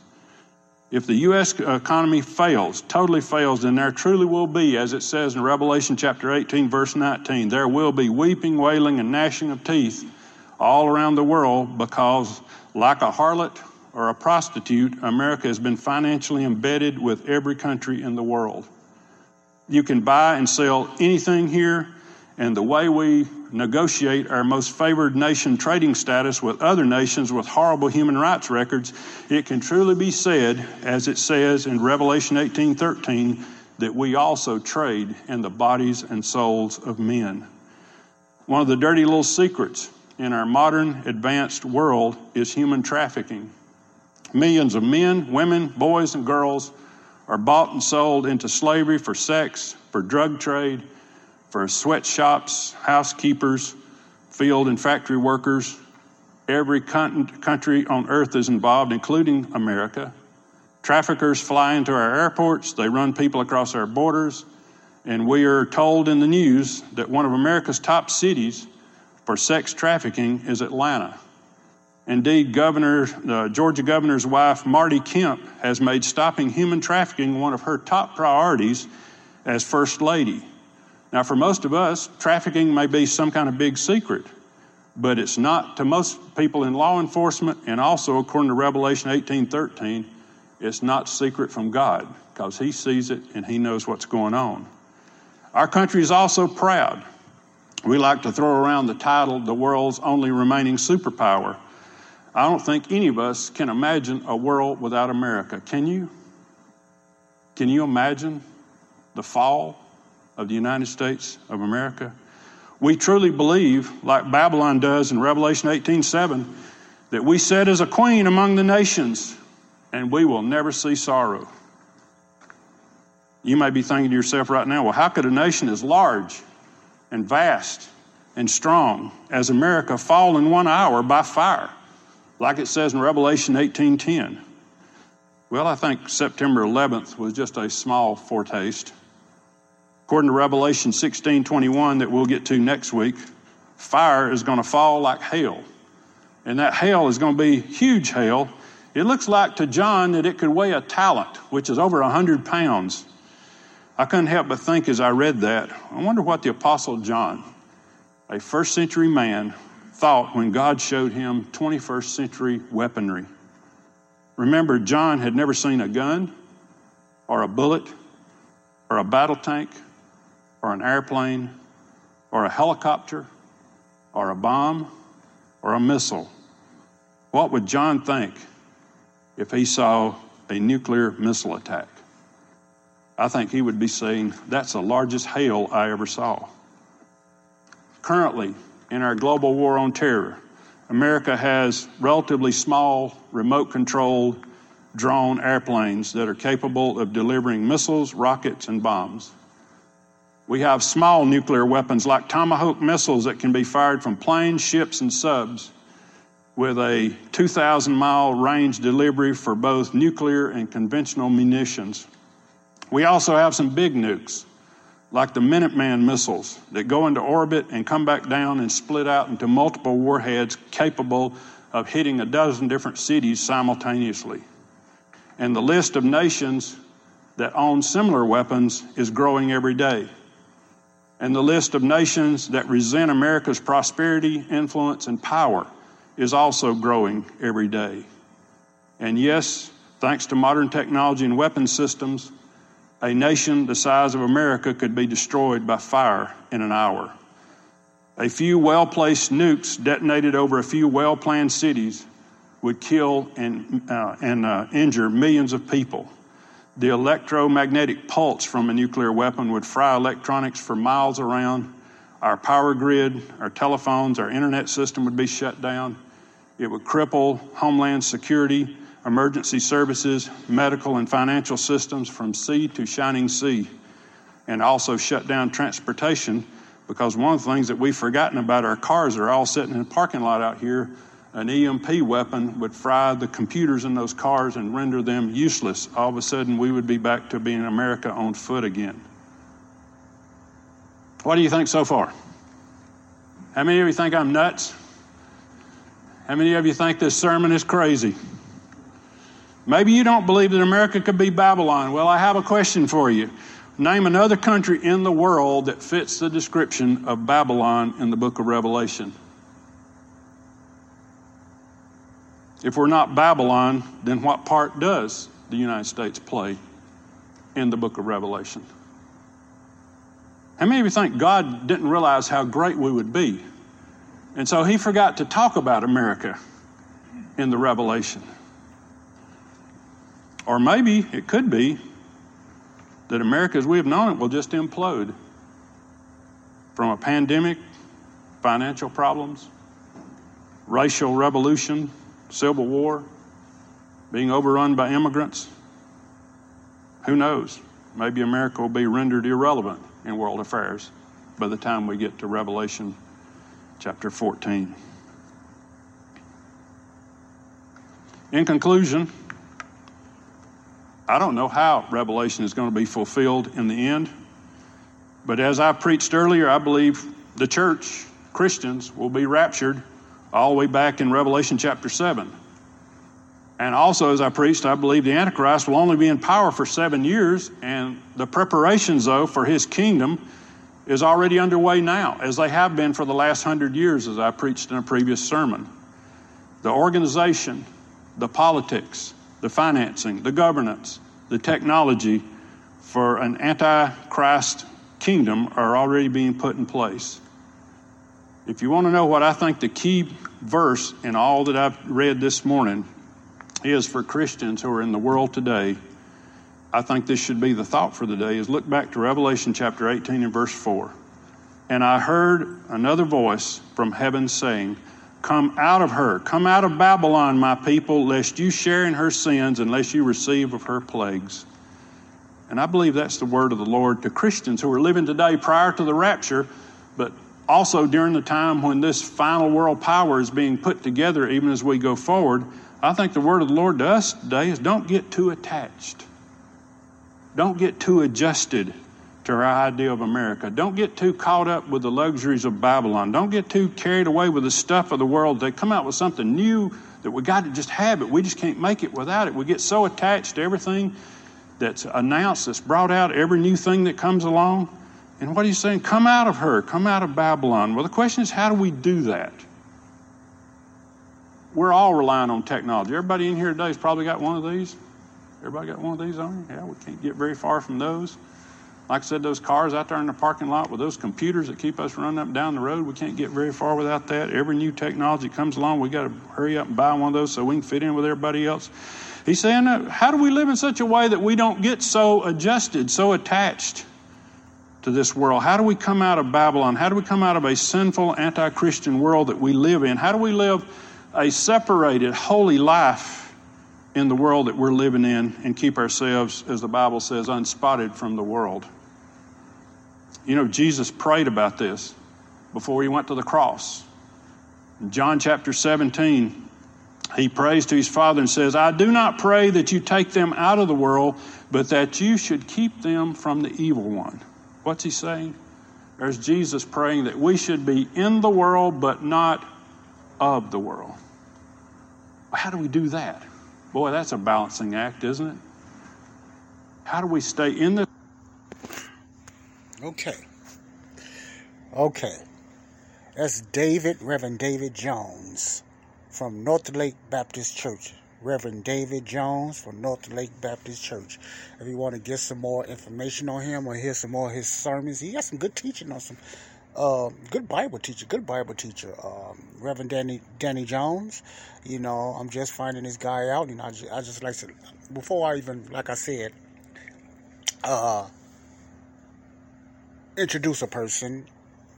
If the U.S. Uh, economy fails, totally fails, then there truly will be, as it says in Revelation chapter 18, verse 19, there will be weeping, wailing, and gnashing of teeth all around the world because, like a harlot or a prostitute, America has been financially embedded with every country in the world. You can buy and sell anything here, and the way we negotiate our most favored nation trading status with other nations with horrible human rights records, it can truly be said, as it says in Revelation 18:13, that we also trade in the bodies and souls of men. One of the dirty little secrets in our modern advanced world is human trafficking. Millions of men, women, boys, and girls are bought and sold into slavery for sex, for drug trade, for sweatshops, housekeepers, field and factory workers. Every country on earth is involved, including America. Traffickers fly into our airports, they run people across our borders, and we are told in the news that one of America's top cities for sex trafficking is Atlanta. Indeed, Governor, uh, Georgia Governor's wife, Marty Kemp, has made stopping human trafficking one of her top priorities as First Lady. Now, for most of us, trafficking may be some kind of big secret, but it's not to most people in law enforcement, and also according to Revelation 18:13, it's not secret from God because He sees it and He knows what's going on. Our country is also proud. We like to throw around the title, the world's only remaining superpower. I don't think any of us can imagine a world without America. Can you? Can you imagine the fall? Of the United States of America. We truly believe, like Babylon does in Revelation 18:7, that we sit as a queen among the nations and we will never see sorrow. You may be thinking to yourself right now, well, how could a nation as large and vast and strong as America fall in one hour by fire, like it says in Revelation 18:10? Well, I think September 11th was just a small foretaste. According to Revelation 16 21, that we'll get to next week, fire is going to fall like hail. And that hail is going to be huge hail. It looks like to John that it could weigh a talent, which is over 100 pounds. I couldn't help but think as I read that, I wonder what the Apostle John, a first century man, thought when God showed him 21st century weaponry. Remember, John had never seen a gun or a bullet or a battle tank or an airplane or a helicopter or a bomb or a missile, what would John think if he saw a nuclear missile attack? I think he would be saying, That's the largest hail I ever saw. Currently, in our global war on terror, America has relatively small, remote controlled drone airplanes that are capable of delivering missiles, rockets, and bombs. We have small nuclear weapons like Tomahawk missiles that can be fired from planes, ships, and subs with a 2,000 mile range delivery for both nuclear and conventional munitions. We also have some big nukes, like the Minuteman missiles, that go into orbit and come back down and split out into multiple warheads capable of hitting a dozen different cities simultaneously. And the list of nations that own similar weapons is growing every day and the list of nations that resent America's prosperity, influence, and power is also growing every day. And yes, thanks to modern technology and weapon systems, a nation the size of America could be destroyed by fire in an hour. A few well placed nukes detonated over a few well planned cities would kill and, uh, and uh, injure millions of people. The electromagnetic pulse from a nuclear weapon would fry electronics for miles around. Our power grid, our telephones, our internet system would be shut down. It would cripple homeland security, emergency services, medical and financial systems from sea to shining sea, and also shut down transportation because one of the things that we've forgotten about our cars are all sitting in a parking lot out here an EMP weapon would fry the computers in those cars and render them useless. All of a sudden, we would be back to being America on foot again. What do you think so far? How many of you think I'm nuts? How many of you think this sermon is crazy? Maybe you don't believe that America could be Babylon. Well, I have a question for you. Name another country in the world that fits the description of Babylon in the book of Revelation. If we're not Babylon, then what part does the United States play in the book of Revelation? How many of you think God didn't realize how great we would be? And so he forgot to talk about America in the Revelation. Or maybe it could be that America as we have known it will just implode from a pandemic, financial problems, racial revolution, civil war, being overrun by immigrants. Who knows? Maybe America will be rendered irrelevant in world affairs by the time we get to Revelation chapter 14. In conclusion, I don't know how Revelation is going to be fulfilled in the end, but as I preached earlier, I believe the church, Christians, will be raptured all the way back in Revelation chapter 7. And also, as I preached, I believe the Antichrist will only be in power for seven years, and the preparations, though, for his kingdom is already underway now, as they have been for the last hundred years, as I preached in a previous sermon. The organization, the politics, the financing, the governance, the technology for an antichrist kingdom are already being put in place. If you want to know what I think the key verse in all that I've read this morning is for Christians who are in the world today, I think this should be the thought for the day is look back to Revelation chapter 18 and verse 4. And I heard another voice from heaven saying, Come out of her, come out of Babylon, my people, lest you share in her sins, unless you receive of her plagues. And I believe that's the word of the Lord to Christians who are living today prior to the rapture, but also during the time when this final world power is being put together, even as we go forward. I think the word of the Lord to us today is don't get too attached. Don't get too adjusted to our idea of America. Don't get too caught up with the luxuries of Babylon. Don't get too carried away with the stuff of the world. They come out with something new that we got to just have it. We just can't make it without it. We get so attached to everything that's announced, that's brought out, every new thing that comes along. And what he's saying, come out of her, come out of Babylon. Well, the question is, how do we do that? We're all relying on technology. Everybody in here today has probably got one of these. Everybody got one of these on? Yeah, we can't get very far from those. Like I said, those cars out there in the parking lot with those computers that keep us running up and down the road, we can't get very far without that. Every new technology comes along, we got to hurry up and buy one of those so we can fit in with everybody else. He's saying, how do we live in such a way that we don't get so adjusted, so attached to this world? How do we come out of Babylon? How do we come out of a sinful, anti Christian world that we live in? How do we live a separated, holy life in the world that we're living in and keep ourselves, as the Bible says, unspotted from the world? You know, Jesus prayed about this before he went to the cross. In John chapter 17, he prays to his Father and says, I do not pray that you take them out of the world, but that you should keep them from the evil one. What's he saying? There's Jesus praying that we should be in the world, but not of the world. How do we do that? Boy, that's a balancing act, isn't it? How do we stay in the Okay. Okay. That's David, Reverend David Jones from North Lake Baptist Church. Reverend David Jones from North Lake Baptist Church. If you want to get some more information on him or hear some more of his sermons, he has some good teaching on some uh, good Bible teacher, good Bible teacher, um, Reverend Danny Danny Jones. You know, I'm just finding this guy out. You know, I just, I just like to before I even like I said, uh, introduce a person,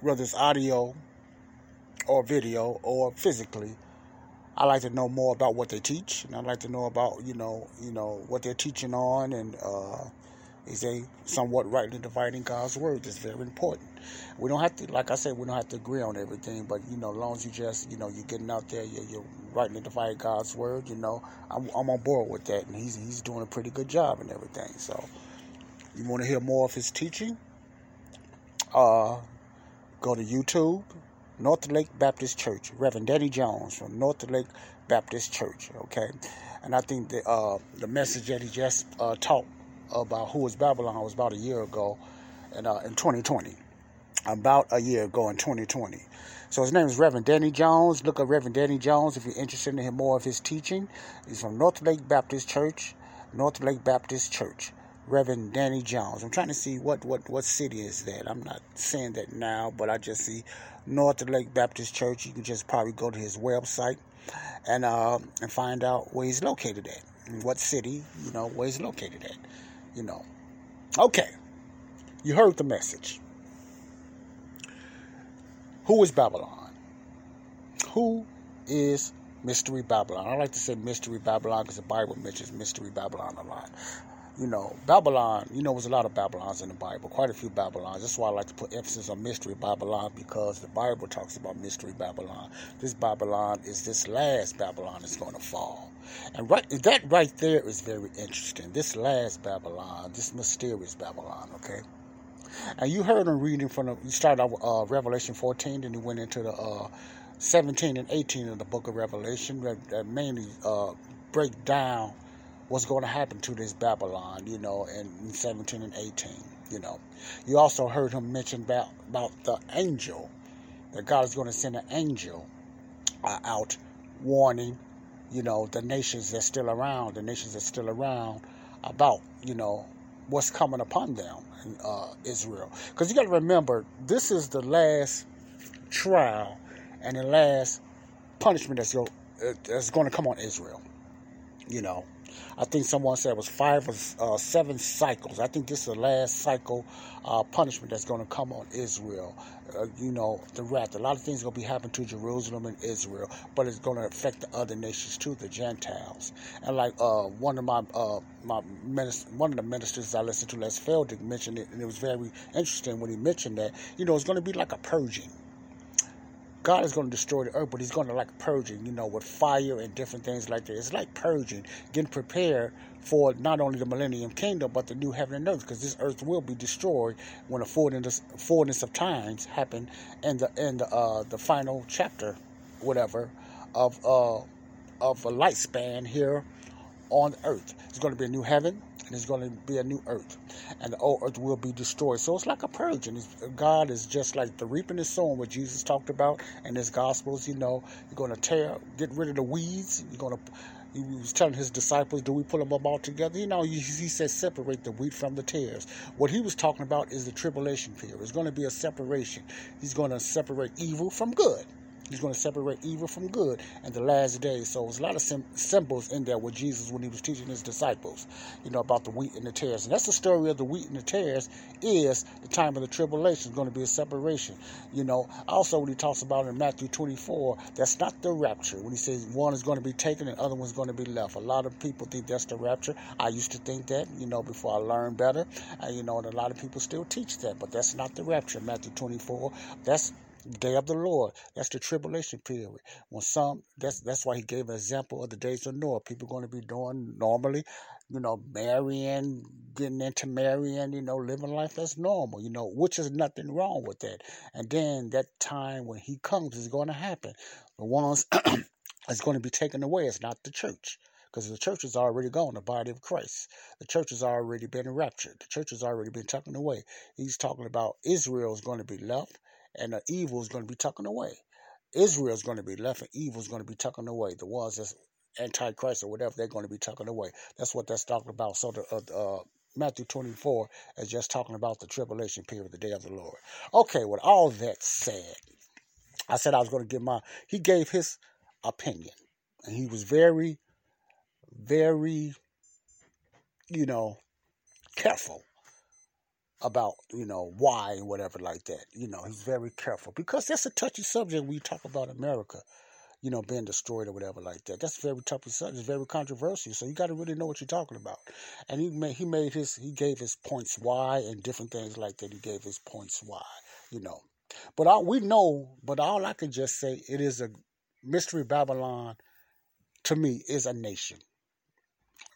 whether it's audio or video or physically. I like to know more about what they teach, and I like to know about you know you know what they're teaching on, and uh, is they somewhat rightly dividing God's word? It's very important. We don't have to, like I said, we don't have to agree on everything, but you know, as long as you just you know you're getting out there, you're, you're rightly dividing God's word. You know, I'm, I'm on board with that, and he's he's doing a pretty good job and everything. So, you want to hear more of his teaching? Uh, go to YouTube, North Lake Baptist Church, Reverend Danny Jones from North Lake Baptist Church. Okay, And I think the uh, the message that he just uh, taught about who was Babylon was about a year ago, and uh, in 2020, about a year ago in 2020. So his name is Reverend Danny Jones. Look up Reverend Danny Jones if you're interested in more of his teaching. He's from North Lake Baptist Church, North Lake Baptist Church. Reverend Danny Jones. I'm trying to see what, what, what city is that. I'm not saying that now, but I just see North Lake Baptist Church. You can just probably go to his website and uh, and find out where he's located at, what city, you know, where he's located at, you know. Okay, you heard the message. Who is Babylon? Who is Mystery Babylon? I like to say Mystery Babylon because the Bible mentions Mystery Babylon a lot you know, Babylon, you know, there's a lot of Babylons in the Bible, quite a few Babylons. That's why I like to put emphasis on mystery Babylon because the Bible talks about mystery Babylon. This Babylon is this last Babylon that's going to fall. And right, that right there is very interesting. This last Babylon, this mysterious Babylon, okay? And you heard him reading from the, you started out with uh, Revelation 14, then he went into the uh, 17 and 18 of the book of Revelation that, that mainly uh, break down what's going to happen to this Babylon, you know, in, in 17 and 18, you know. You also heard him mention about, about the angel, that God is going to send an angel uh, out warning, you know, the nations that's still around, the nations that's still around about, you know, what's coming upon them in uh, Israel. Because you got to remember, this is the last trial and the last punishment that's, go, uh, that's going to come on Israel, you know. I think someone said it was five or uh, seven cycles. I think this is the last cycle uh, punishment that's going to come on Israel. Uh, you know, the wrath. A lot of things are going to be happening to Jerusalem and Israel, but it's going to affect the other nations too, the Gentiles. And like uh, one of my uh, my minister, one of the ministers I listened to, Les Feldick, mentioned it, and it was very interesting when he mentioned that. You know, it's going to be like a purging God is going to destroy the earth, but He's going to like purging, you know, with fire and different things like that. It's like purging, getting prepared for not only the millennium kingdom, but the new heaven and earth, because this earth will be destroyed when the fullness, fullness of times happen in the in the uh, the final chapter, whatever, of uh, of a lifespan here on earth. It's going to be a new heaven and going to be a new earth, and the old earth will be destroyed. So it's like a purge, and God is just like the reaping and sowing, what Jesus talked about in His Gospels. You know, you're going to tear, get rid of the weeds. You're going to he was telling his disciples, do we pull them up all together? You know, he, he said separate the wheat from the tares. What he was talking about is the tribulation period. It's going to be a separation. He's going to separate evil from good. He's going to separate evil from good in the last days. So there's a lot of sim- symbols in there with Jesus when he was teaching his disciples, you know, about the wheat and the tares. And that's the story of the wheat and the tares is the time of the tribulation is going to be a separation. You know, also when he talks about in Matthew 24, that's not the rapture. When he says one is going to be taken and the other one's going to be left. A lot of people think that's the rapture. I used to think that, you know, before I learned better. And, you know, and a lot of people still teach that, but that's not the rapture. Matthew 24, that's day of the Lord. That's the tribulation period. When some that's that's why he gave an example of the days of Noah. People going to be doing normally, you know, marrying, getting into marrying, you know, living life as normal, you know, which is nothing wrong with that. And then that time when he comes is going to happen. The ones <clears throat> that's going to be taken away is not the church because the church is already gone, the body of Christ. The church has already been raptured. The church has already been taken away. He's talking about Israel is going to be left and the evil is going to be taken away. Israel is going to be left, and evil is going to be taken away. The ones that's antichrist or whatever, they're going to be taken away. That's what that's talking about. So the uh, uh, Matthew 24 is just talking about the tribulation period, the day of the Lord. Okay, with all that said, I said I was going to give my. He gave his opinion, and he was very, very, you know, careful about you know why and whatever like that. You know, he's very careful because that's a touchy subject when you talk about America, you know, being destroyed or whatever like that. That's very touchy subject. It's very controversial. So you got to really know what you're talking about. And he made he made his he gave his points why and different things like that. He gave his points why. You know, but all, we know. But all I can just say it is a mystery Babylon. To me, is a nation.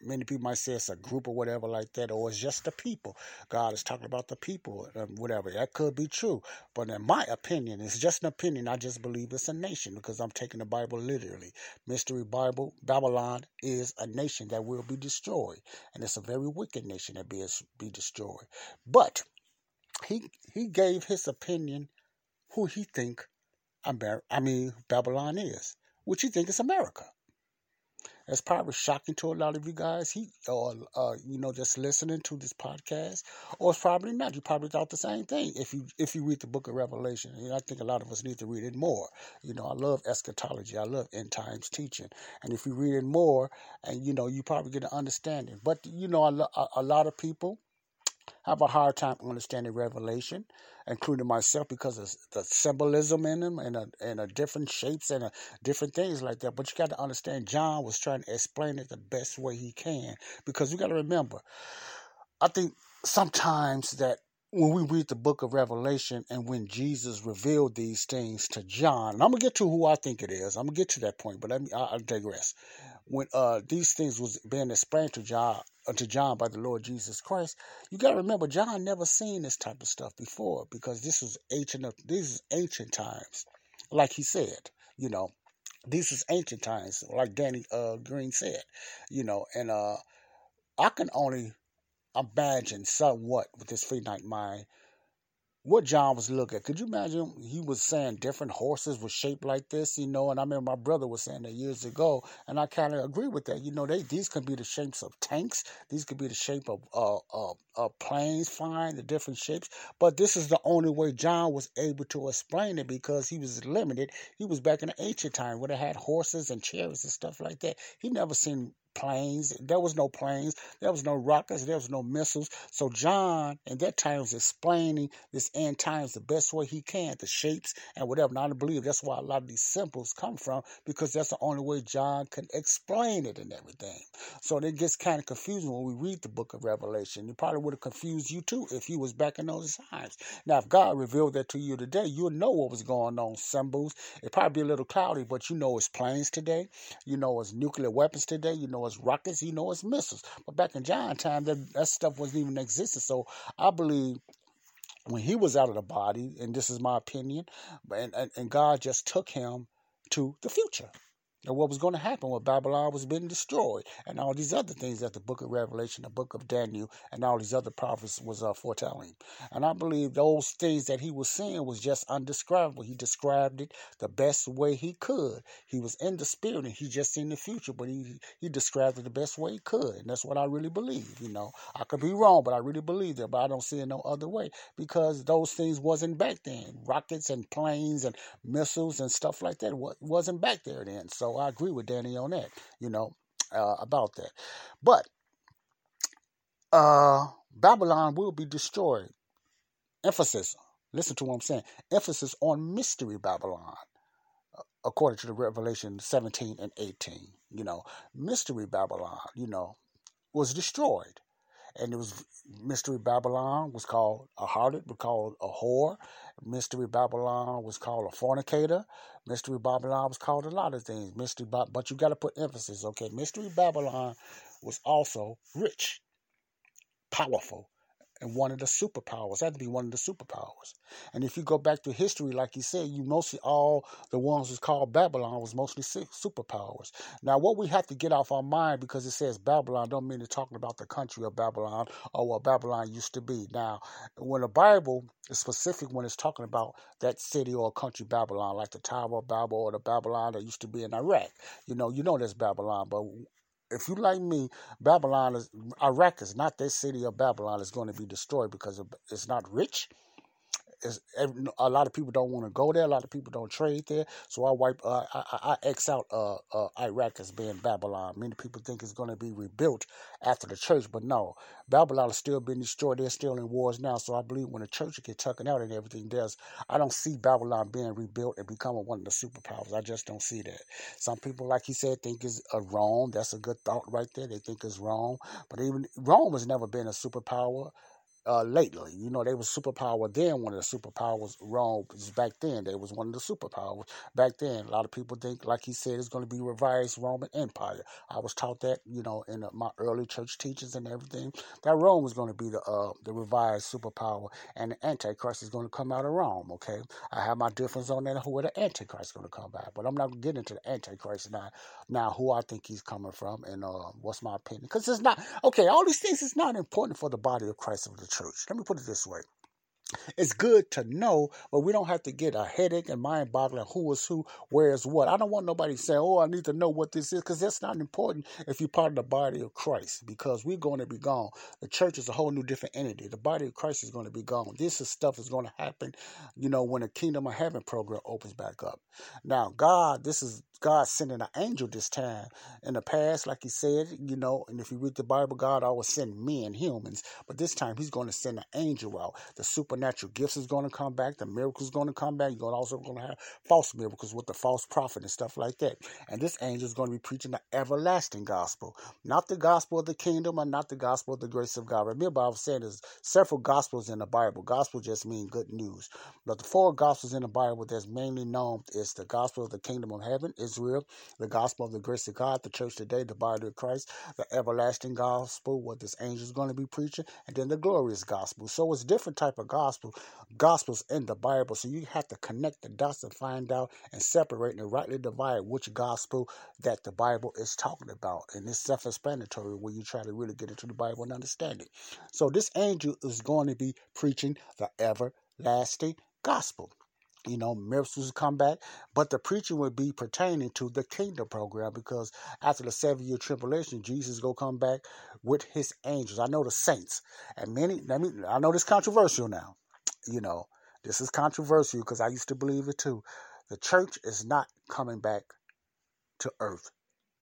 Many people might say it's a group or whatever like that, or it's just the people. God is talking about the people, um, whatever. That could be true. But in my opinion, it's just an opinion. I just believe it's a nation because I'm taking the Bible literally. Mystery Bible, Babylon is a nation that will be destroyed. And it's a very wicked nation that be, be destroyed. But he he gave his opinion who he think Amer- I mean Babylon is, which he think is America. That's probably shocking to a lot of you guys. He or uh, you know just listening to this podcast, or it's probably not. You probably thought the same thing if you if you read the Book of Revelation. And I think a lot of us need to read it more. You know, I love eschatology. I love end times teaching, and if you read it more, and you know, you probably get an understanding. But you know, a, a lot of people have a hard time understanding Revelation, including myself, because of the symbolism in them and a, and a different shapes and a different things like that. But you got to understand, John was trying to explain it the best way he can, because you got to remember, I think sometimes that when we read the book of Revelation and when Jesus revealed these things to John, and I'm gonna get to who I think it is. I'm gonna get to that point, but let me I, I digress. When uh, these things was being explained to John, unto John by the Lord Jesus Christ, you got to remember John never seen this type of stuff before because this was ancient. This is ancient times, like he said. You know, this is ancient times, like Danny uh, Green said. You know, and uh, I can only imagine somewhat with this finite mind what John was looking at. Could you imagine he was saying different horses were shaped like this, you know? And I remember my brother was saying that years ago, and I kind of agree with that. You know, they these could be the shapes of tanks, these could be the shape of uh, uh, uh, planes flying, the different shapes. But this is the only way John was able to explain it because he was limited. He was back in the ancient time where they had horses and chariots and stuff like that. He never seen planes. There was no planes. There was no rockets. There was no missiles. So John, at that time, was explaining this end times the best way he can, the shapes and whatever. Now I believe that's why a lot of these symbols come from because that's the only way John can explain it and everything. So it gets kind of confusing when we read the book of Revelation. It probably would have confused you too if you was back in those times. Now, if God revealed that to you today, you'll know what was going on. Symbols. It probably be a little cloudy, but you know it's planes today. You know it's nuclear weapons today. You know it's rockets, you know it's missiles. But back in John time, that, that stuff wasn't even existing. So I believe when he was out of the body, and this is my opinion, and, and, and God just took him to the future and what was going to happen when Babylon was being destroyed, and all these other things that the book of Revelation, the book of Daniel, and all these other prophets was uh, foretelling. And I believe those things that he was seeing was just undescribable. He described it the best way he could. He was in the spirit, and he just seen the future, but he he described it the best way he could, and that's what I really believe. You know, I could be wrong, but I really believe that. But I don't see it no other way because those things wasn't back then. Rockets and planes and missiles and stuff like that wasn't back there then. So I agree with Danny on that, you know, uh, about that. But uh, Babylon will be destroyed. Emphasis, listen to what I'm saying. Emphasis on mystery Babylon, uh, according to the Revelation 17 and 18. You know, mystery Babylon, you know, was destroyed and it was Mystery Babylon was called a harlot, was called a whore. Mystery Babylon was called a fornicator. Mystery Babylon was called a lot of things. Mystery, but you got to put emphasis. Okay, Mystery Babylon was also rich, powerful, and one of the superpowers. Had to be one of the superpowers. And if you go back to history, like you said, you mostly all the ones was called Babylon was mostly superpowers. Now, what we have to get off our mind because it says Babylon don't mean it's talking about the country of Babylon or what Babylon used to be. Now, when the Bible is specific when it's talking about that city or country Babylon, like the Tower of Babel or the Babylon that used to be in Iraq, you know, you know that's Babylon, but if you like me, Babylon is Iraq is not this city of Babylon is going to be destroyed because it's not rich it's, a lot of people don't want to go there. A lot of people don't trade there. So I wipe, uh, I, I, X out uh, uh, Iraq as being Babylon. Many people think it's going to be rebuilt after the church, but no, Babylon is still being destroyed. They're still in wars now. So I believe when the church get taken out and everything does, I don't see Babylon being rebuilt and becoming one of the superpowers. I just don't see that. Some people, like he said, think it's a Rome. That's a good thought right there. They think it's Rome, but even Rome has never been a superpower uh, lately. You know, they were superpower then. One of the superpowers, Rome, back then. They was one of the superpowers back then. A lot of people think, like he said, it's going to be revised Roman Empire. I was taught that, you know, in uh, my early church teachings and everything, that Rome was going to be the uh, the revised superpower, and the Antichrist is going to come out of Rome. Okay, I have my difference on that. Who the Antichrist is going to come back, but I'm not getting into the Antichrist now. Now, who I think he's coming from, and uh, what's my opinion? Because it's not okay. All these things is not important for the body of Christ of the Let me put it this way. It's good to know, but we don't have to get a headache and mind boggling who is who, where is what. I don't want nobody saying, oh, I need to know what this is, because that's not important if you're part of the body of Christ, because we're going to be gone. The church is a whole new different entity. The body of Christ is going to be gone. This is stuff is going to happen, you know, when the Kingdom of Heaven program opens back up. Now, God, this is God sending an angel this time. In the past, like he said, you know, and if you read the Bible, God always send men, humans. But this time he's going to send an angel out. The supernatural gifts is going to come back. The miracles is going to come back. You're also going to have false miracles with the false prophet and stuff like that. And this angel is going to be preaching the everlasting gospel. Not the gospel of the kingdom and not the gospel of the grace of God. Remember, I was saying there's several gospels in the Bible. Gospel just means good news. But the four gospels in the Bible that's mainly known is the gospel of the kingdom of heaven, Israel, the gospel of the grace of God, the church today, the body of Christ, the everlasting gospel, what this angel is going to be preaching, and then the glorious gospel. So it's different type of gospel, gospels in the Bible. So you have to connect the dots and find out and separate and rightly divide which gospel that the Bible is talking about. And it's self-explanatory when you try to really get into the Bible and understand it. So this angel is going to be preaching the everlasting gospel you know, miracles come back, but the preaching would be pertaining to the kingdom program because after the seven year tribulation, Jesus go come back with his angels. I know the saints, and many. I mean, I know this controversial now. You know, this is controversial because I used to believe it too. The church is not coming back to earth.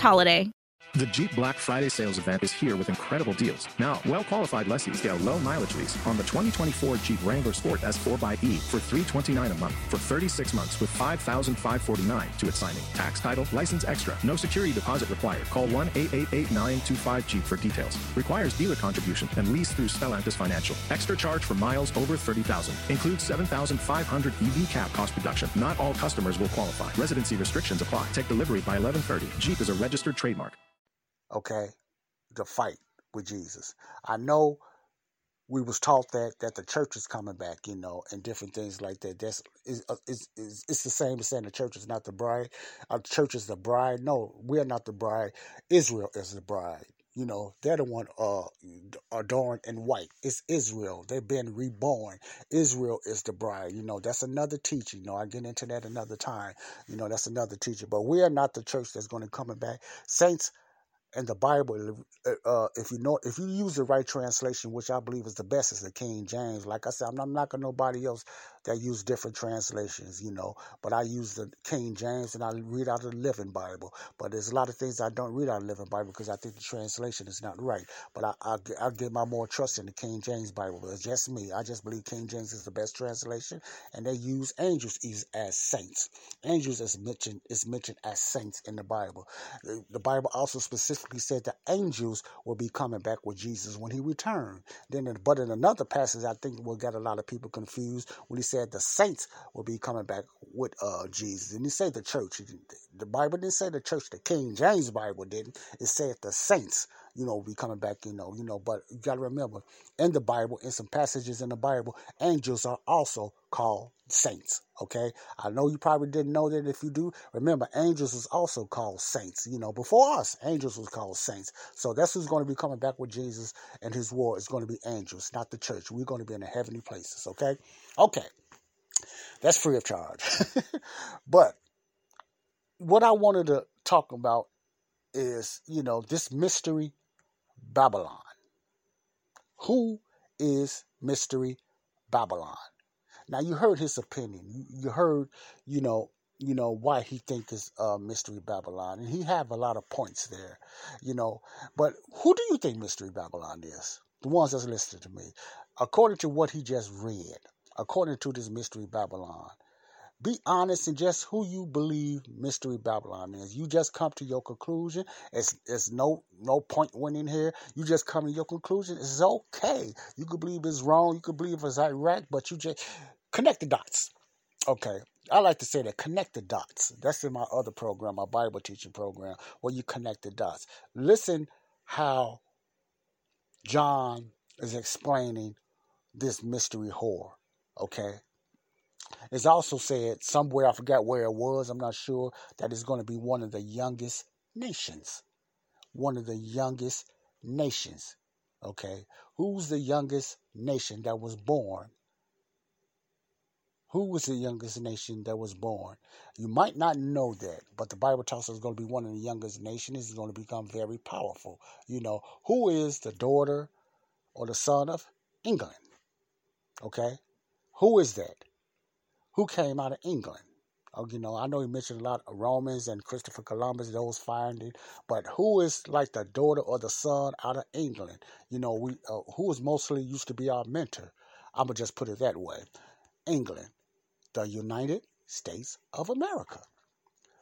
holiday. The Jeep Black Friday sales event is here with incredible deals. Now, well-qualified lessees get a low mileage lease on the 2024 Jeep Wrangler Sport S4xE for 329 a month for 36 months with $5,549 to its signing. Tax title, license extra, no security deposit required. Call 1-888-925-JEEP for details. Requires dealer contribution and lease through Stellantis Financial. Extra charge for miles over 30,000. Includes 7,500 EV cap cost reduction. Not all customers will qualify. Residency restrictions apply. Take delivery by 1130. Jeep is a registered trademark okay, to fight with Jesus. I know we was taught that that the church is coming back, you know, and different things like that. That's is is is it's the same as saying the church is not the bride. Our church is the bride. No, we are not the bride. Israel is the bride. You know, they're the one uh, adorned in white. It's Israel. They've been reborn. Israel is the bride. You know, that's another teaching. You know, I get into that another time. You know, that's another teaching. But we are not the church that's going to come back. Saints in the Bible, uh, if you know, if you use the right translation, which I believe is the best, is the King James. Like I said, I'm not knocking nobody else that use different translations, you know. But I use the King James and I read out of the Living Bible. But there's a lot of things I don't read out of the Living Bible because I think the translation is not right. But I I, I get my more trust in the King James Bible. But it's just me. I just believe King James is the best translation, and they use angels as saints. Angels is mentioned is mentioned as saints in the Bible. The, the Bible also specifically said the angels will be coming back with Jesus when he returned. Then, but in another passage, I think will get a lot of people confused when he said the saints will be coming back with uh, Jesus. And he said the church. The Bible didn't say the church. The King James Bible didn't. It said the saints, you know, be coming back, you know, you know. But you got to remember, in the Bible, in some passages in the Bible, angels are also called saints. Okay, I know you probably didn't know that. If you do, remember, angels is also called saints. You know, before us, angels was called saints. So that's who's going to be coming back with Jesus and His war is going to be angels, not the church. We're going to be in the heavenly places. Okay, okay. That's free of charge. <laughs> but what I wanted to talk about is, you know, this mystery Babylon. Who is Mystery Babylon. Now you heard his opinion. You heard, you know, you know why he think is uh, Mystery Babylon, and he have a lot of points there, you know. But who do you think Mystery Babylon is? The ones that's listening to me, according to what he just read, according to this Mystery Babylon, be honest and just who you believe Mystery Babylon is. You just come to your conclusion. It's it's no no point winning here. You just come to your conclusion. It's okay. You could believe it's wrong. You could believe it's Iraq, but you just connect the dots. Okay. I like to say that connect the dots. That's in my other program, my Bible teaching program, where you connect the dots. Listen how John is explaining this mystery whore. Okay. It's also said somewhere, I forgot where it was, I'm not sure, that it's going to be one of the youngest nations. One of the youngest nations. Okay. Who's the youngest nation that was born? Who was the youngest nation that was born? You might not know that, but the Bible tells us it's going to be one of the youngest nations. It's going to become very powerful. You know, who is the daughter or the son of England? Okay. Who is that? Who came out of England. Oh, you know, I know he mentioned a lot of Romans and Christopher Columbus, those finding, but who is like the daughter or the son out of England? You know, we uh, who was mostly used to be our mentor. I'm gonna just put it that way. England, the United States of America.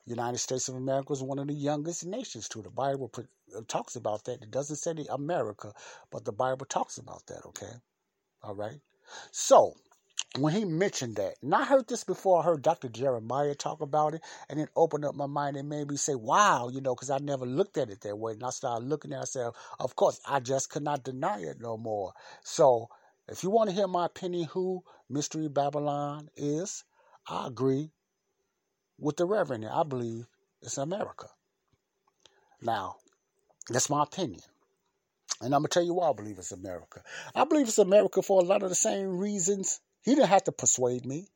United States of America is one of the youngest nations too. The Bible uh, talks about that. It doesn't say the America, but the Bible talks about that. Okay, all right. So when he mentioned that, and I heard this before, I heard Dr. Jeremiah talk about it, and it opened up my mind and made me say, wow, you know, because I never looked at it that way. And I started looking at said, of course, I just could not deny it no more. So, if you want to hear my opinion who Mystery Babylon is, I agree with the Reverend. I believe it's America. Now, that's my opinion. And I'm going to tell you why I believe it's America. I believe it's America for a lot of the same reasons he didn't have to persuade me,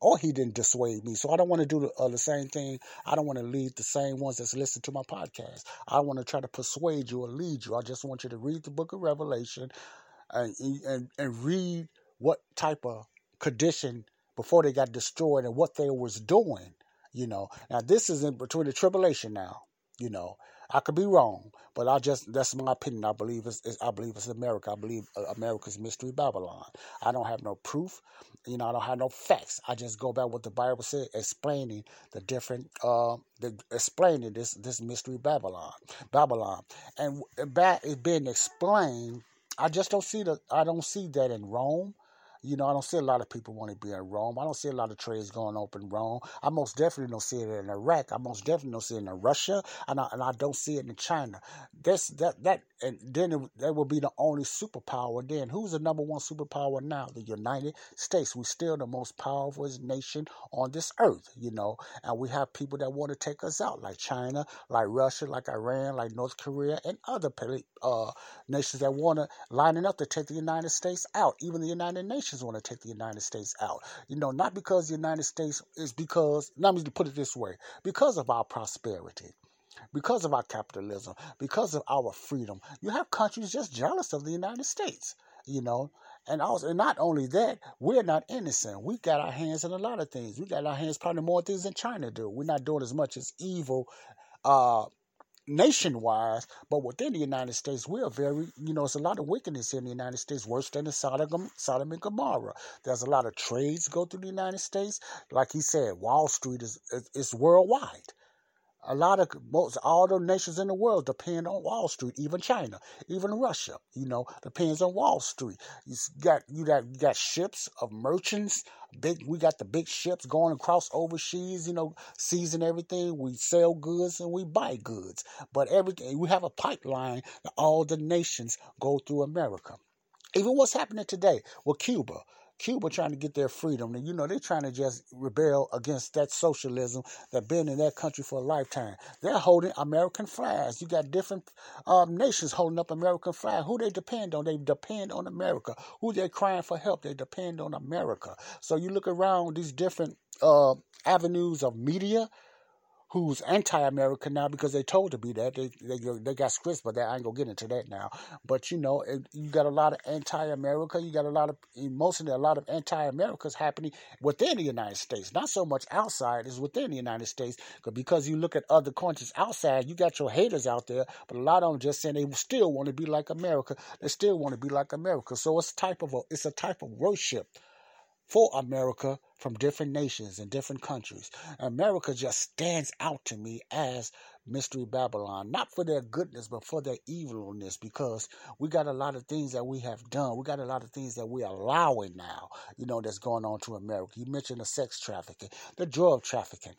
or he didn't dissuade me. So I don't want to do the, uh, the same thing. I don't want to lead the same ones that's listening to my podcast. I want to try to persuade you or lead you. I just want you to read the book of Revelation and, and, and read what type of condition before they got destroyed and what they was doing. You know, now this is in between the tribulation now. You know, I could be wrong, but I just that's my opinion. I believe it's, it's I believe it's America. I believe uh, America's mystery Babylon. I don't have no proof. You know, I don't have no facts. I just go back what the Bible said, explaining the different, uh, the, explaining this this mystery Babylon, Babylon, and that is being explained. I just don't see the I don't see that in Rome. You know, I don't see a lot of people want to be in Rome. I don't see a lot of trades going open in Rome. I most definitely don't see it in Iraq. I most definitely don't see it in Russia, and I, and I don't see it in China. That's that that and then it, that will be the only superpower. Then who's the number one superpower now? The United States. We're still the most powerful nation on this earth. You know, and we have people that want to take us out, like China, like Russia, like Iran, like North Korea, and other uh, nations that want to lining up to take the United States out. Even the United Nations want to take the United States out. You know, not because the United States is because, let me put it this way, because of our prosperity because of our capitalism, because of our freedom. You have countries just jealous of the United States, you know. And also, not only that, we're not innocent. We got our hands in a lot of things. We got our hands probably more things than China do. We're not doing as much as evil uh, nationwide, but within the United States, we are very, you know, it's a lot of wickedness here in the United States, worse than the Sodom, Sodom and Gomorrah. There's a lot of trades go through the United States. Like he said, Wall Street is, is, is worldwide. A lot of most all the nations in the world depend on Wall Street, even China, even Russia. You know, depends on Wall Street. You got you got you got ships of merchants. Big, we got the big ships going across overseas. You know, season everything. We sell goods and we buy goods. But everything we have a pipeline that all the nations go through America. Even what's happening today with Cuba. Cuba trying to get their freedom. And, you know, they're trying to just rebel against that socialism that been in that country for a lifetime. They're holding American flags. You got different um, nations holding up American flag. Who they depend on? They depend on America. Who they crying for help? They depend on America. So you look around these different uh, avenues of media who's anti-American now because they told to be that. They they, they got scripts, but that I ain't gonna get into that now. But you know, you got a lot of anti-America. You got a lot of mostly a lot of anti-Americas happening within the United States. Not so much outside is within the United States, because you look at other countries outside, you got your haters out there, but a lot of them just saying they still want to be like America. They still want to be like America. So it's type of a, it's a type of worship for America from different nations and different countries. America just stands out to me as Mystery Babylon, not for their goodness, but for their evilness, because we got a lot of things that we have done. We got a lot of things that we're allowing now, you know, that's going on to America. You mentioned the sex trafficking, the drug trafficking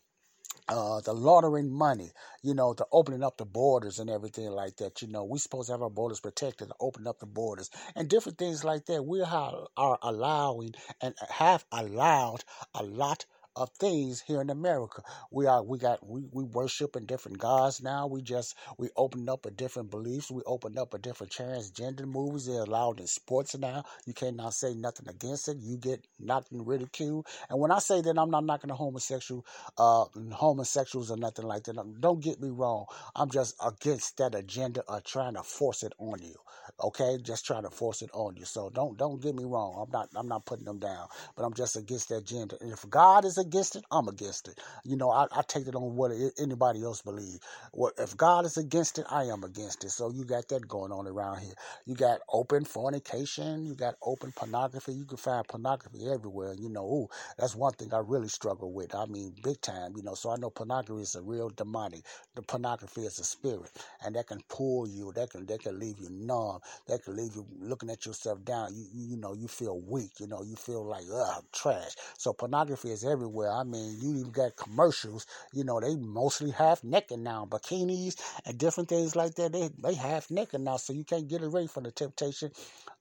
uh, the laundering money, you know, the opening up the borders and everything like that. You know, we're supposed to have our borders protected, and open up the borders, and different things like that. We are, are allowing and have allowed a lot of things here in America. We are we got we, we worship in different gods now. We just we opened up a different beliefs. We open up a different transgender movies. They're allowed in sports now. You cannot say nothing against it. You get knocked and ridiculed. And when I say that I'm not knocking a homosexual uh homosexuals or nothing like that. Don't get me wrong. I'm just against that agenda of trying to force it on you. Okay? Just trying to force it on you. So don't don't get me wrong. I'm not I'm not putting them down. But I'm just against that agenda. And if God is against it, I'm against it. You know, I, I take it on what anybody else believe. What if God is against it, I am against it. So you got that going on around here. You got open fornication. You got open pornography. You can find pornography everywhere. You know, ooh, that's one thing I really struggle with. I mean, big time. You know, so I know pornography is a real demonic. The pornography is a spirit, and that can pull you. That can that can leave you numb. That can leave you looking at yourself down. You you, you know, you feel weak. You know, you feel like ugh, trash. So pornography is everywhere everywhere. I mean, you even got commercials. You know, they mostly half naked now, bikinis and different things like that. They they half naked now, so you can't get away from the temptation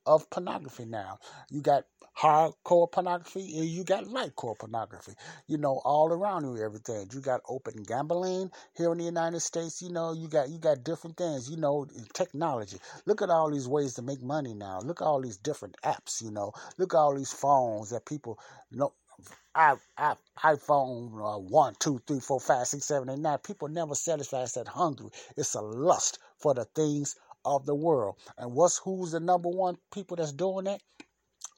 of pornography now. You got hardcore pornography and you got lightcore pornography. You know, all around you, everything. You got open gambling here in the United States. You know, you got you got different things. You know, technology. Look at all these ways to make money now. Look at all these different apps. You know, look at all these phones that people know I, I, iPhone uh, 1, 2, 3, 4, 5, 6, 7, 8, 9. People never satisfy that hungry. It's a lust for the things of the world. And what's who's the number one people that's doing that?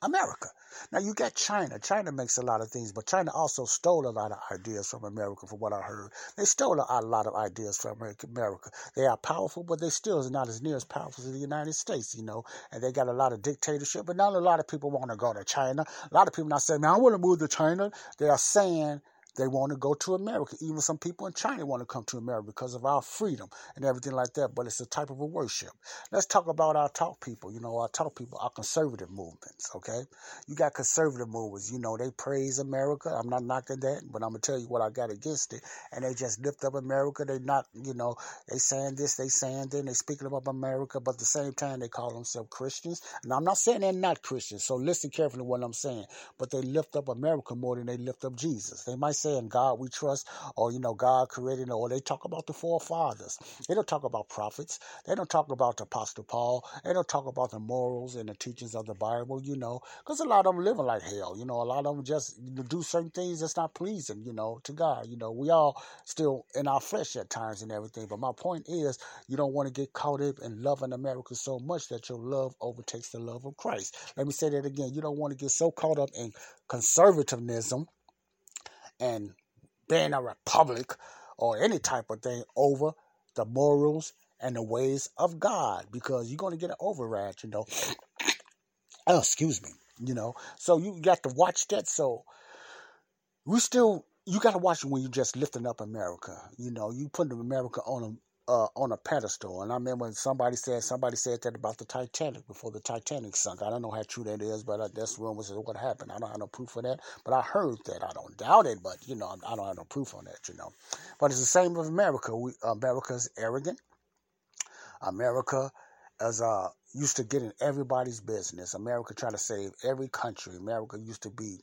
America. Now you got China. China makes a lot of things, but China also stole a lot of ideas from America, from what I heard. They stole a, lot of ideas from America. They are powerful, but they still is not as near as powerful as the United States, you know. And they got a lot of dictatorship, but not a lot of people want to go to China. A lot of people not saying, man, I want to move to China. They are saying they want to go to America. Even some people in China want to come to America because of our freedom and everything like that. But it's a type of a worship. Let's talk about our talk people. You know, our talk people, our conservative movements. Okay, you got conservative movements. You know, they praise America. I'm not knocking that, but I'm gonna tell you what I got against it. And they just lift up America. They're not, you know, they saying this, they saying that, they speaking about America, but at the same time they call themselves Christians. And I'm not saying they're not Christians. So listen carefully what I'm saying. But they lift up America more than they lift up Jesus. They might say in God we trust, or you know, God created, or they talk about the forefathers. They don't talk about prophets. They don't talk about the Apostle Paul. They don't talk about the morals and the teachings of the Bible, you know, because a lot of them living like hell. You know, a lot of them just do certain things that's not pleasing, you know, to God. You know, we all still in our flesh at times and everything. But my point is, you don't want to get caught up in loving America so much that your love overtakes the love of Christ. Let me say that again. You don't want to get so caught up in conservatism and being a republic or any type of thing over the morals and the ways of God because you're going to get an override, you know. <coughs> oh, excuse me, you know. So you got to watch that. So we still, you got to watch when you're just lifting up America. You know, you putting America on uh, on a pedestal. And I remember somebody said somebody said that about the Titanic before the Titanic sunk. I don't know how true that is, but that's rumors of what happened. I don't have no proof of that, but I heard that. I don't doubt it, but you know, I don't have no proof on that. You know, but it's the same with America. We America's arrogant. America is uh used to get in everybody's business. America trying to save every country. America used to be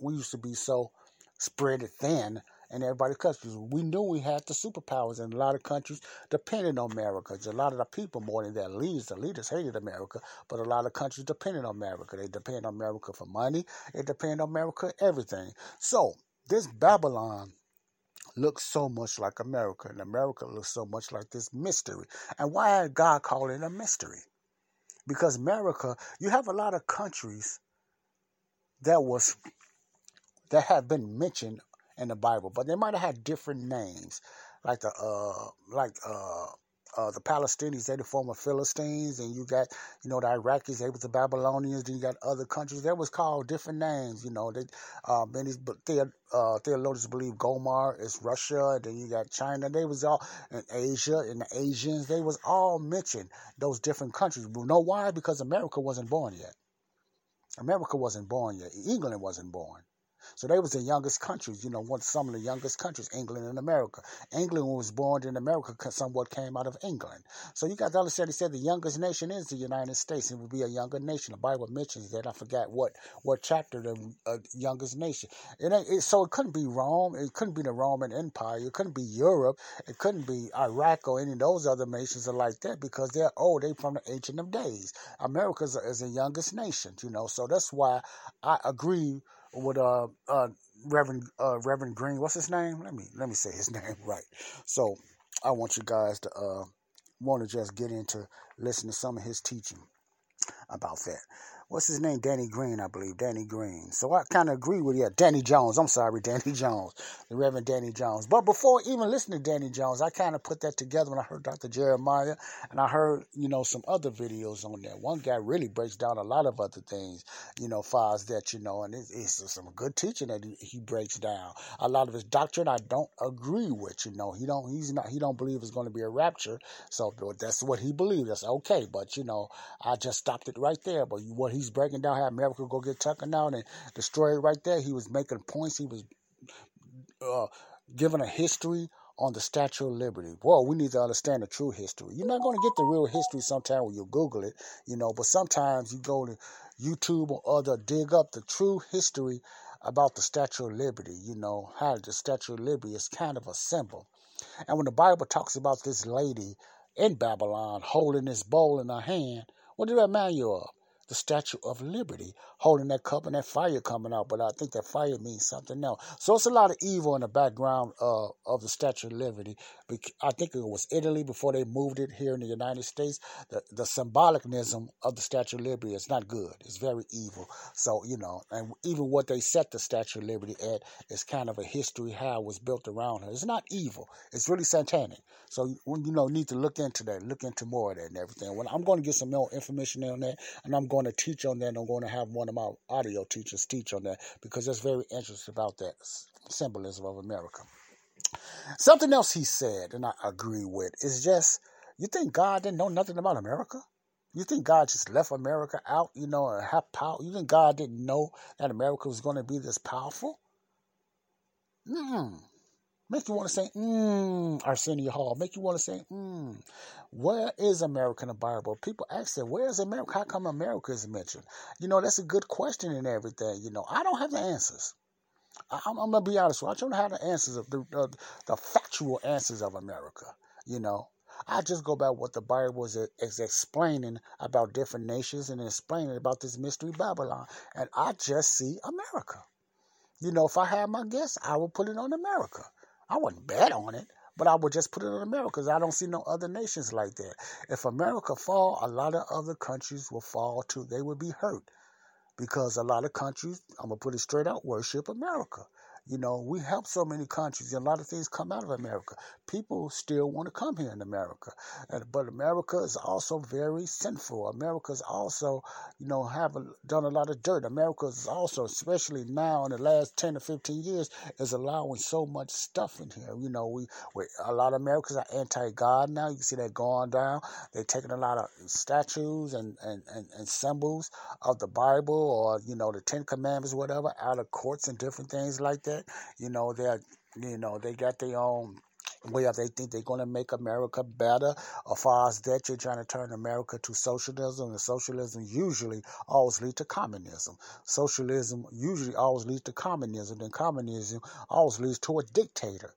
we used to be so spread thin in everybody's countries. We knew we had the superpowers, and a lot of countries depended on America. A lot of the people, more than their leaders, the leaders hated America, but a lot of countries depended on America. They depend on America for money. They depend on America everything. So this Babylon looks so much like America, and America looks so much like this mystery. And why God call it a mystery? Because America, you have a lot of countries that was that have been mentioned in the Bible, but they might have had different names, like the uh, like uh, uh, the Palestinians, they the former Philistines, and you got, you know, the Iraqis, they was the Babylonians, then you got other countries. That was called different names, you know. They, uh, many, the, uh, theologians believe Gomer is Russia, and then you got China. They was all in Asia, and the Asians, they was all mentioned those different countries. You know why? Because America wasn't born yet. America wasn't born yet. England wasn't born. So they was the youngest countries, you know, one some of the youngest countries, England and America. England was born in America, somewhat came out of England. So you got to understand, he said the youngest nation is the United States, and will be a younger nation. The Bible mentions that. I forgot what what chapter the uh, youngest nation. It, it, so it couldn't be Rome. It couldn't be the Roman Empire. It couldn't be Europe. It couldn't be Iraq or any of those other nations are like that because they're old. They from the ancient of days. America is the youngest nation, you know. So that's why I agree with uh, uh Reverend uh Reverend Green. What's his name? Let me let me say his <laughs> name right. So I want you guys to uh want to just get into listen to some of his teaching about that what's his name? Danny Green, I believe. Danny Green. So I kind of agree with you. Danny Jones. I'm sorry, <laughs> Danny Jones. The Reverend Danny Jones. But before even listening to Danny Jones, I kind of put that together when I heard Dr. Jeremiah and I heard, you know, some other videos on there. One guy really breaks down a lot of other things, you know, as that, you know, and it's, it's some good teaching that he, he breaks down. A lot of his doctrine I don't agree with, you know. He don't he's not he don't believe it's going to be a rapture. So that's what he believes. That's okay. But, you know, I just stopped it right there. But what he's breaking down how America go get taken out and destroyed right there. He was making points. He was uh, giving a history on the Statue of Liberty. Well, we need to understand the true history. You're not going to get the real history sometime when you Google it, you know, but sometimes you go to YouTube or other, dig up the true history about the Statue of Liberty, you know, how the Statue of Liberty is kind of a symbol. And when the Bible talks about this lady in Babylon holding this bowl in her hand, what did that remind you of? The Statue of Liberty, holding that cup and that fire coming out. But I think that fire means something else. So it's a lot of evil in the background uh, of the Statue of Liberty. I think it was Italy before they moved it here in the United States. The, the symbolicnism of the Statue of Liberty is not good. It's very evil. So, you know, and even what they set the Statue of Liberty at is kind of a history how it was built around her. It's not evil. It's really satanic. So, you know, need to look into that, look into more of that and everything. Well, I'm going to get some more information on that, and I'm going to teach on that, and I'm going to have one of my audio teachers teach on that because that's very interesting about that symbolism of America. Something else he said, and I agree with, is just you think God didn't know nothing about America? You think God just left America out, you know, and have power? You think God didn't know that America was going to be this powerful? Hmm. Make you want to say, hmm, Arsenio Hall. Make you want to say, hmm, where is America in the Bible? People ask that, where is America? How come America is mentioned? You know, that's a good question and everything. You know, I don't have the answers. I'm, I'm gonna be honest with you. I don't have the answers of the, the, the factual answers of America. You know, I just go by what the Bible is, is explaining about different nations and explaining about this mystery Babylon, and I just see America. You know, if I had my guess, I would put it on America. I wouldn't bet on it, but I would just put it on America because I don't see no other nations like that. If America fall, a lot of other countries will fall too. They would be hurt because a lot of countries, I'm gonna put it straight out, worship America. You know, we help so many countries, and a lot of things come out of America. People still want to come here in America, and, but America is also very sinful. America is also, you know, have a, done a lot of dirt. America is also, especially now in the last ten to fifteen years, is allowing so much stuff in here. You know, we, we a lot of Americans are anti-God now. You can see that going down. They're taking a lot of statues and, and, and, and symbols of the Bible or you know the Ten Commandments, whatever, out of courts and different things like that that. You know, they're you know, they got their own way of they think they're going to make America better. As far as that, you're trying to turn America to socialism, and socialism usually always leads to communism. Socialism usually always leads to communism, and communism always leads to a dictator.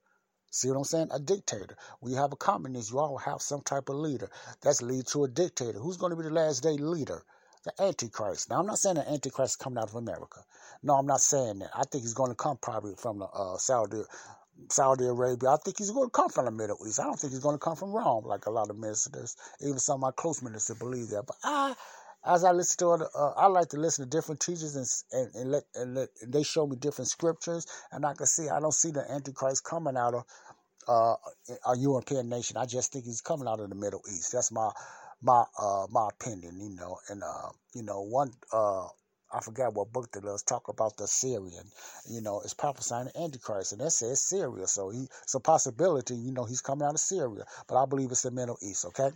See what I'm saying? A dictator. We have a communist, you all have some type of leader. That's lead to a dictator. Who's going to be the last day leader? the Antichrist. Now, I'm not saying the Antichrist is coming out of America. No, I'm not saying that. I think he's going to come probably from the uh, Saudi, Saudi Arabia. I think he's going to come from the Middle East. I don't think he's going to come from Rome, like a lot of ministers, even some of my close ministers believe that. But I, as I listen to it, uh, I like to listen to different teachers and and, and let and let and they show me different scriptures, and I can see I don't see the Antichrist coming out of uh, a European nation. I just think he's coming out of the Middle East. That's my my uh, my opinion, you know. And uh, you know, one uh, I forgot what book that was talk about the Syrian. You know, it's prophesying the Antichrist, and that says Syria. So he, it's a possibility. You know, he's coming out of Syria, but I believe it's the Middle East. Okay.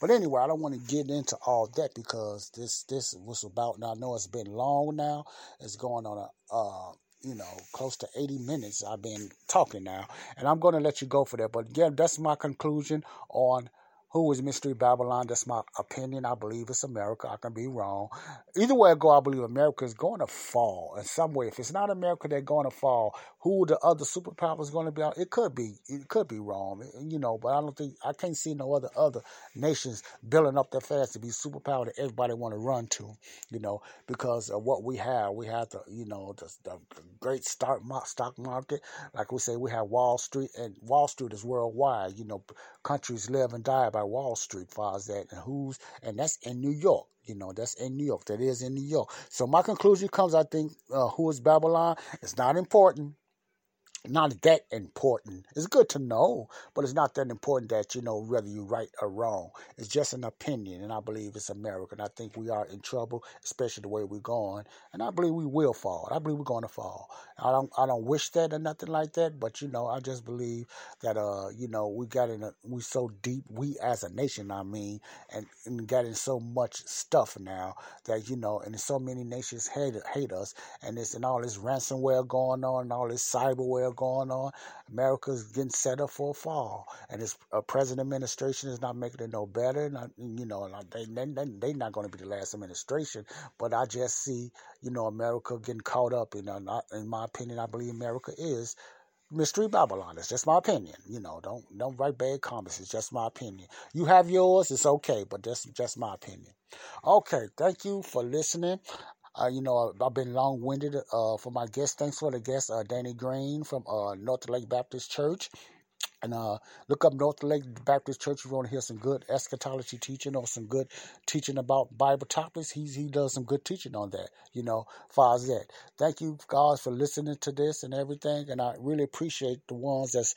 But anyway, I don't want to get into all that because this this was about. Now I know it's been long now. It's going on a uh, you know, close to 80 minutes I've been talking now. And I'm going to let you go for that. But again, that's my conclusion on who is Mystery Babylon. That's my opinion. I believe it's America. I can be wrong. Either way I go, I believe America is going to fall in some way. If it's not America, they're going to fall. Who the other superpowers going to be? It could be. It could be wrong. You know, but I don't think I can't see no other other nations building up that fast to be superpower that everybody want to run to. You know, because of what we have. We have the you know the, the great stock stock market. Like we say, we have Wall Street, and Wall Street is worldwide. You know, countries live and die by Wall Street, far as that, and who's, and that's in New York. You know, that's in New York. That is in New York. So my conclusion comes, I think, uh, who is Babylon? It's not important not that important. It's good to know, but it's not that important that you know whether you're right or wrong. It's just an opinion, and I believe it's America. And I think we are in trouble, especially the way we're going. And I believe we will fall. I believe we're going to fall. I don't, I don't wish that or nothing like that, but you know, I just believe that uh, you know, we got in a, we so deep, we as a nation, I mean, and, and got in so much stuff now that you know, and so many nations hate hate us, and this and all this ransomware going on, and all this cyberware going on. America's getting set up for a fall, and this uh, present administration is not making it no better. Not, you know, they they they not going to be the last administration, but I just see you know America getting caught up in. Not, in my opinion, I believe America is Mystery Babylon. It's just my opinion. You know, don't don't write bad comments. It's just my opinion. You have yours, it's okay, but that's just my opinion. Okay, thank you for listening. Uh, you know, I've been long winded uh, for my guest. Thanks for the guest, uh, Danny Green from uh, North Lake Baptist Church. And uh, look up North Lake Baptist Church if you want to hear some good eschatology teaching or some good teaching about Bible topics. He's, he does some good teaching on that, you know, far as that. Thank you, guys, for listening to this and everything. And I really appreciate the ones that's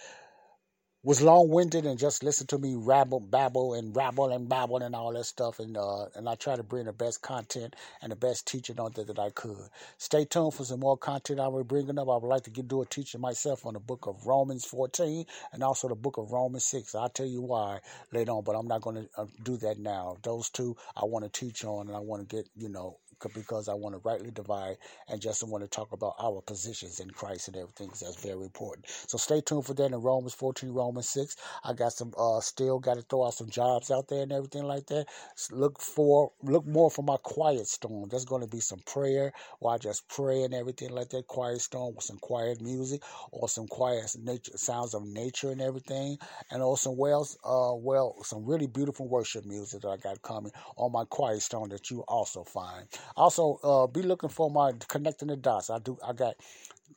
was long winded and just listen to me rabble, babble, and rabble and babble and all that stuff. And uh, and I try to bring the best content and the best teaching on there that I could. Stay tuned for some more content I will be bringing up. I would like to get, do a teaching myself on the book of Romans 14 and also the book of Romans 6. I'll tell you why later on, but I'm not going to uh, do that now. Those two I want to teach on and I want to get, you know, because I want to rightly divide and just want to talk about our positions in Christ and everything. That's very important. So stay tuned for that in Romans 14, Romans 6. I got some, uh, still got to throw out some jobs out there and everything like that. Look for, look more for my quiet storm. There's going to be some prayer where I just pray and everything like that. Quiet storm with some quiet music or some quiet nature, sounds of nature and everything. And also, well, uh, well, some really beautiful worship music that I got coming on my quiet storm that you also find. Also, uh, be looking for my connecting the dots. I do. I got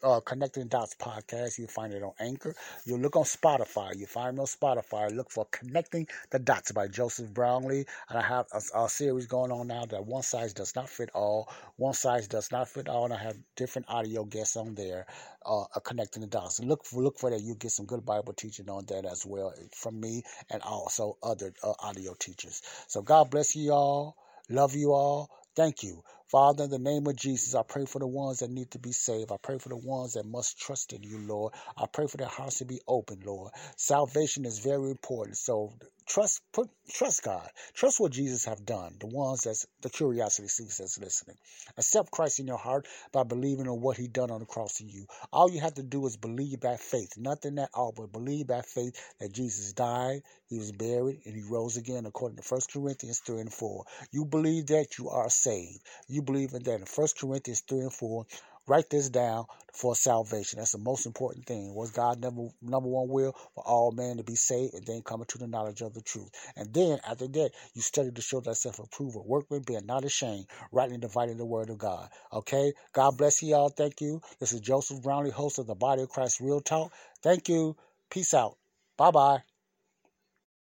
uh, Connecting Dots podcast. You find it on Anchor. You look on Spotify. You find me on Spotify. Look for Connecting the Dots by Joseph Brownlee. And I have a, a, series going on now that one size does not fit all. One size does not fit all. And I have different audio guests on there uh, Connecting the Dots. Look for, look for that. You get some good Bible teaching on that as well from me and also other uh, audio teachers. So God bless you all. Love you all. Thank you. Father, in the name of Jesus, I pray for the ones that need to be saved. I pray for the ones that must trust in you, Lord. I pray for their hearts to be open, Lord. Salvation is very important. So trust put trust God. Trust what Jesus have done. The ones that's the curiosity seeks that's listening. Accept Christ in your heart by believing on what he done on the cross for you. All you have to do is believe by faith. Nothing at all, but believe by faith that Jesus died, he was buried, and he rose again according to 1 Corinthians 3 and 4. You believe that you are saved. You believe in that in 1 Corinthians 3 and 4 Write this down for salvation. That's the most important thing. Was God number number one will for all men to be saved and then come to the knowledge of the truth. And then after that, you study to show thyself approved, a workman being not ashamed, rightly dividing the word of God. Okay? God bless you all. Thank you. This is Joseph Brownlee, host of the Body of Christ Real Talk. Thank you. Peace out. Bye bye.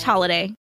slash holiday.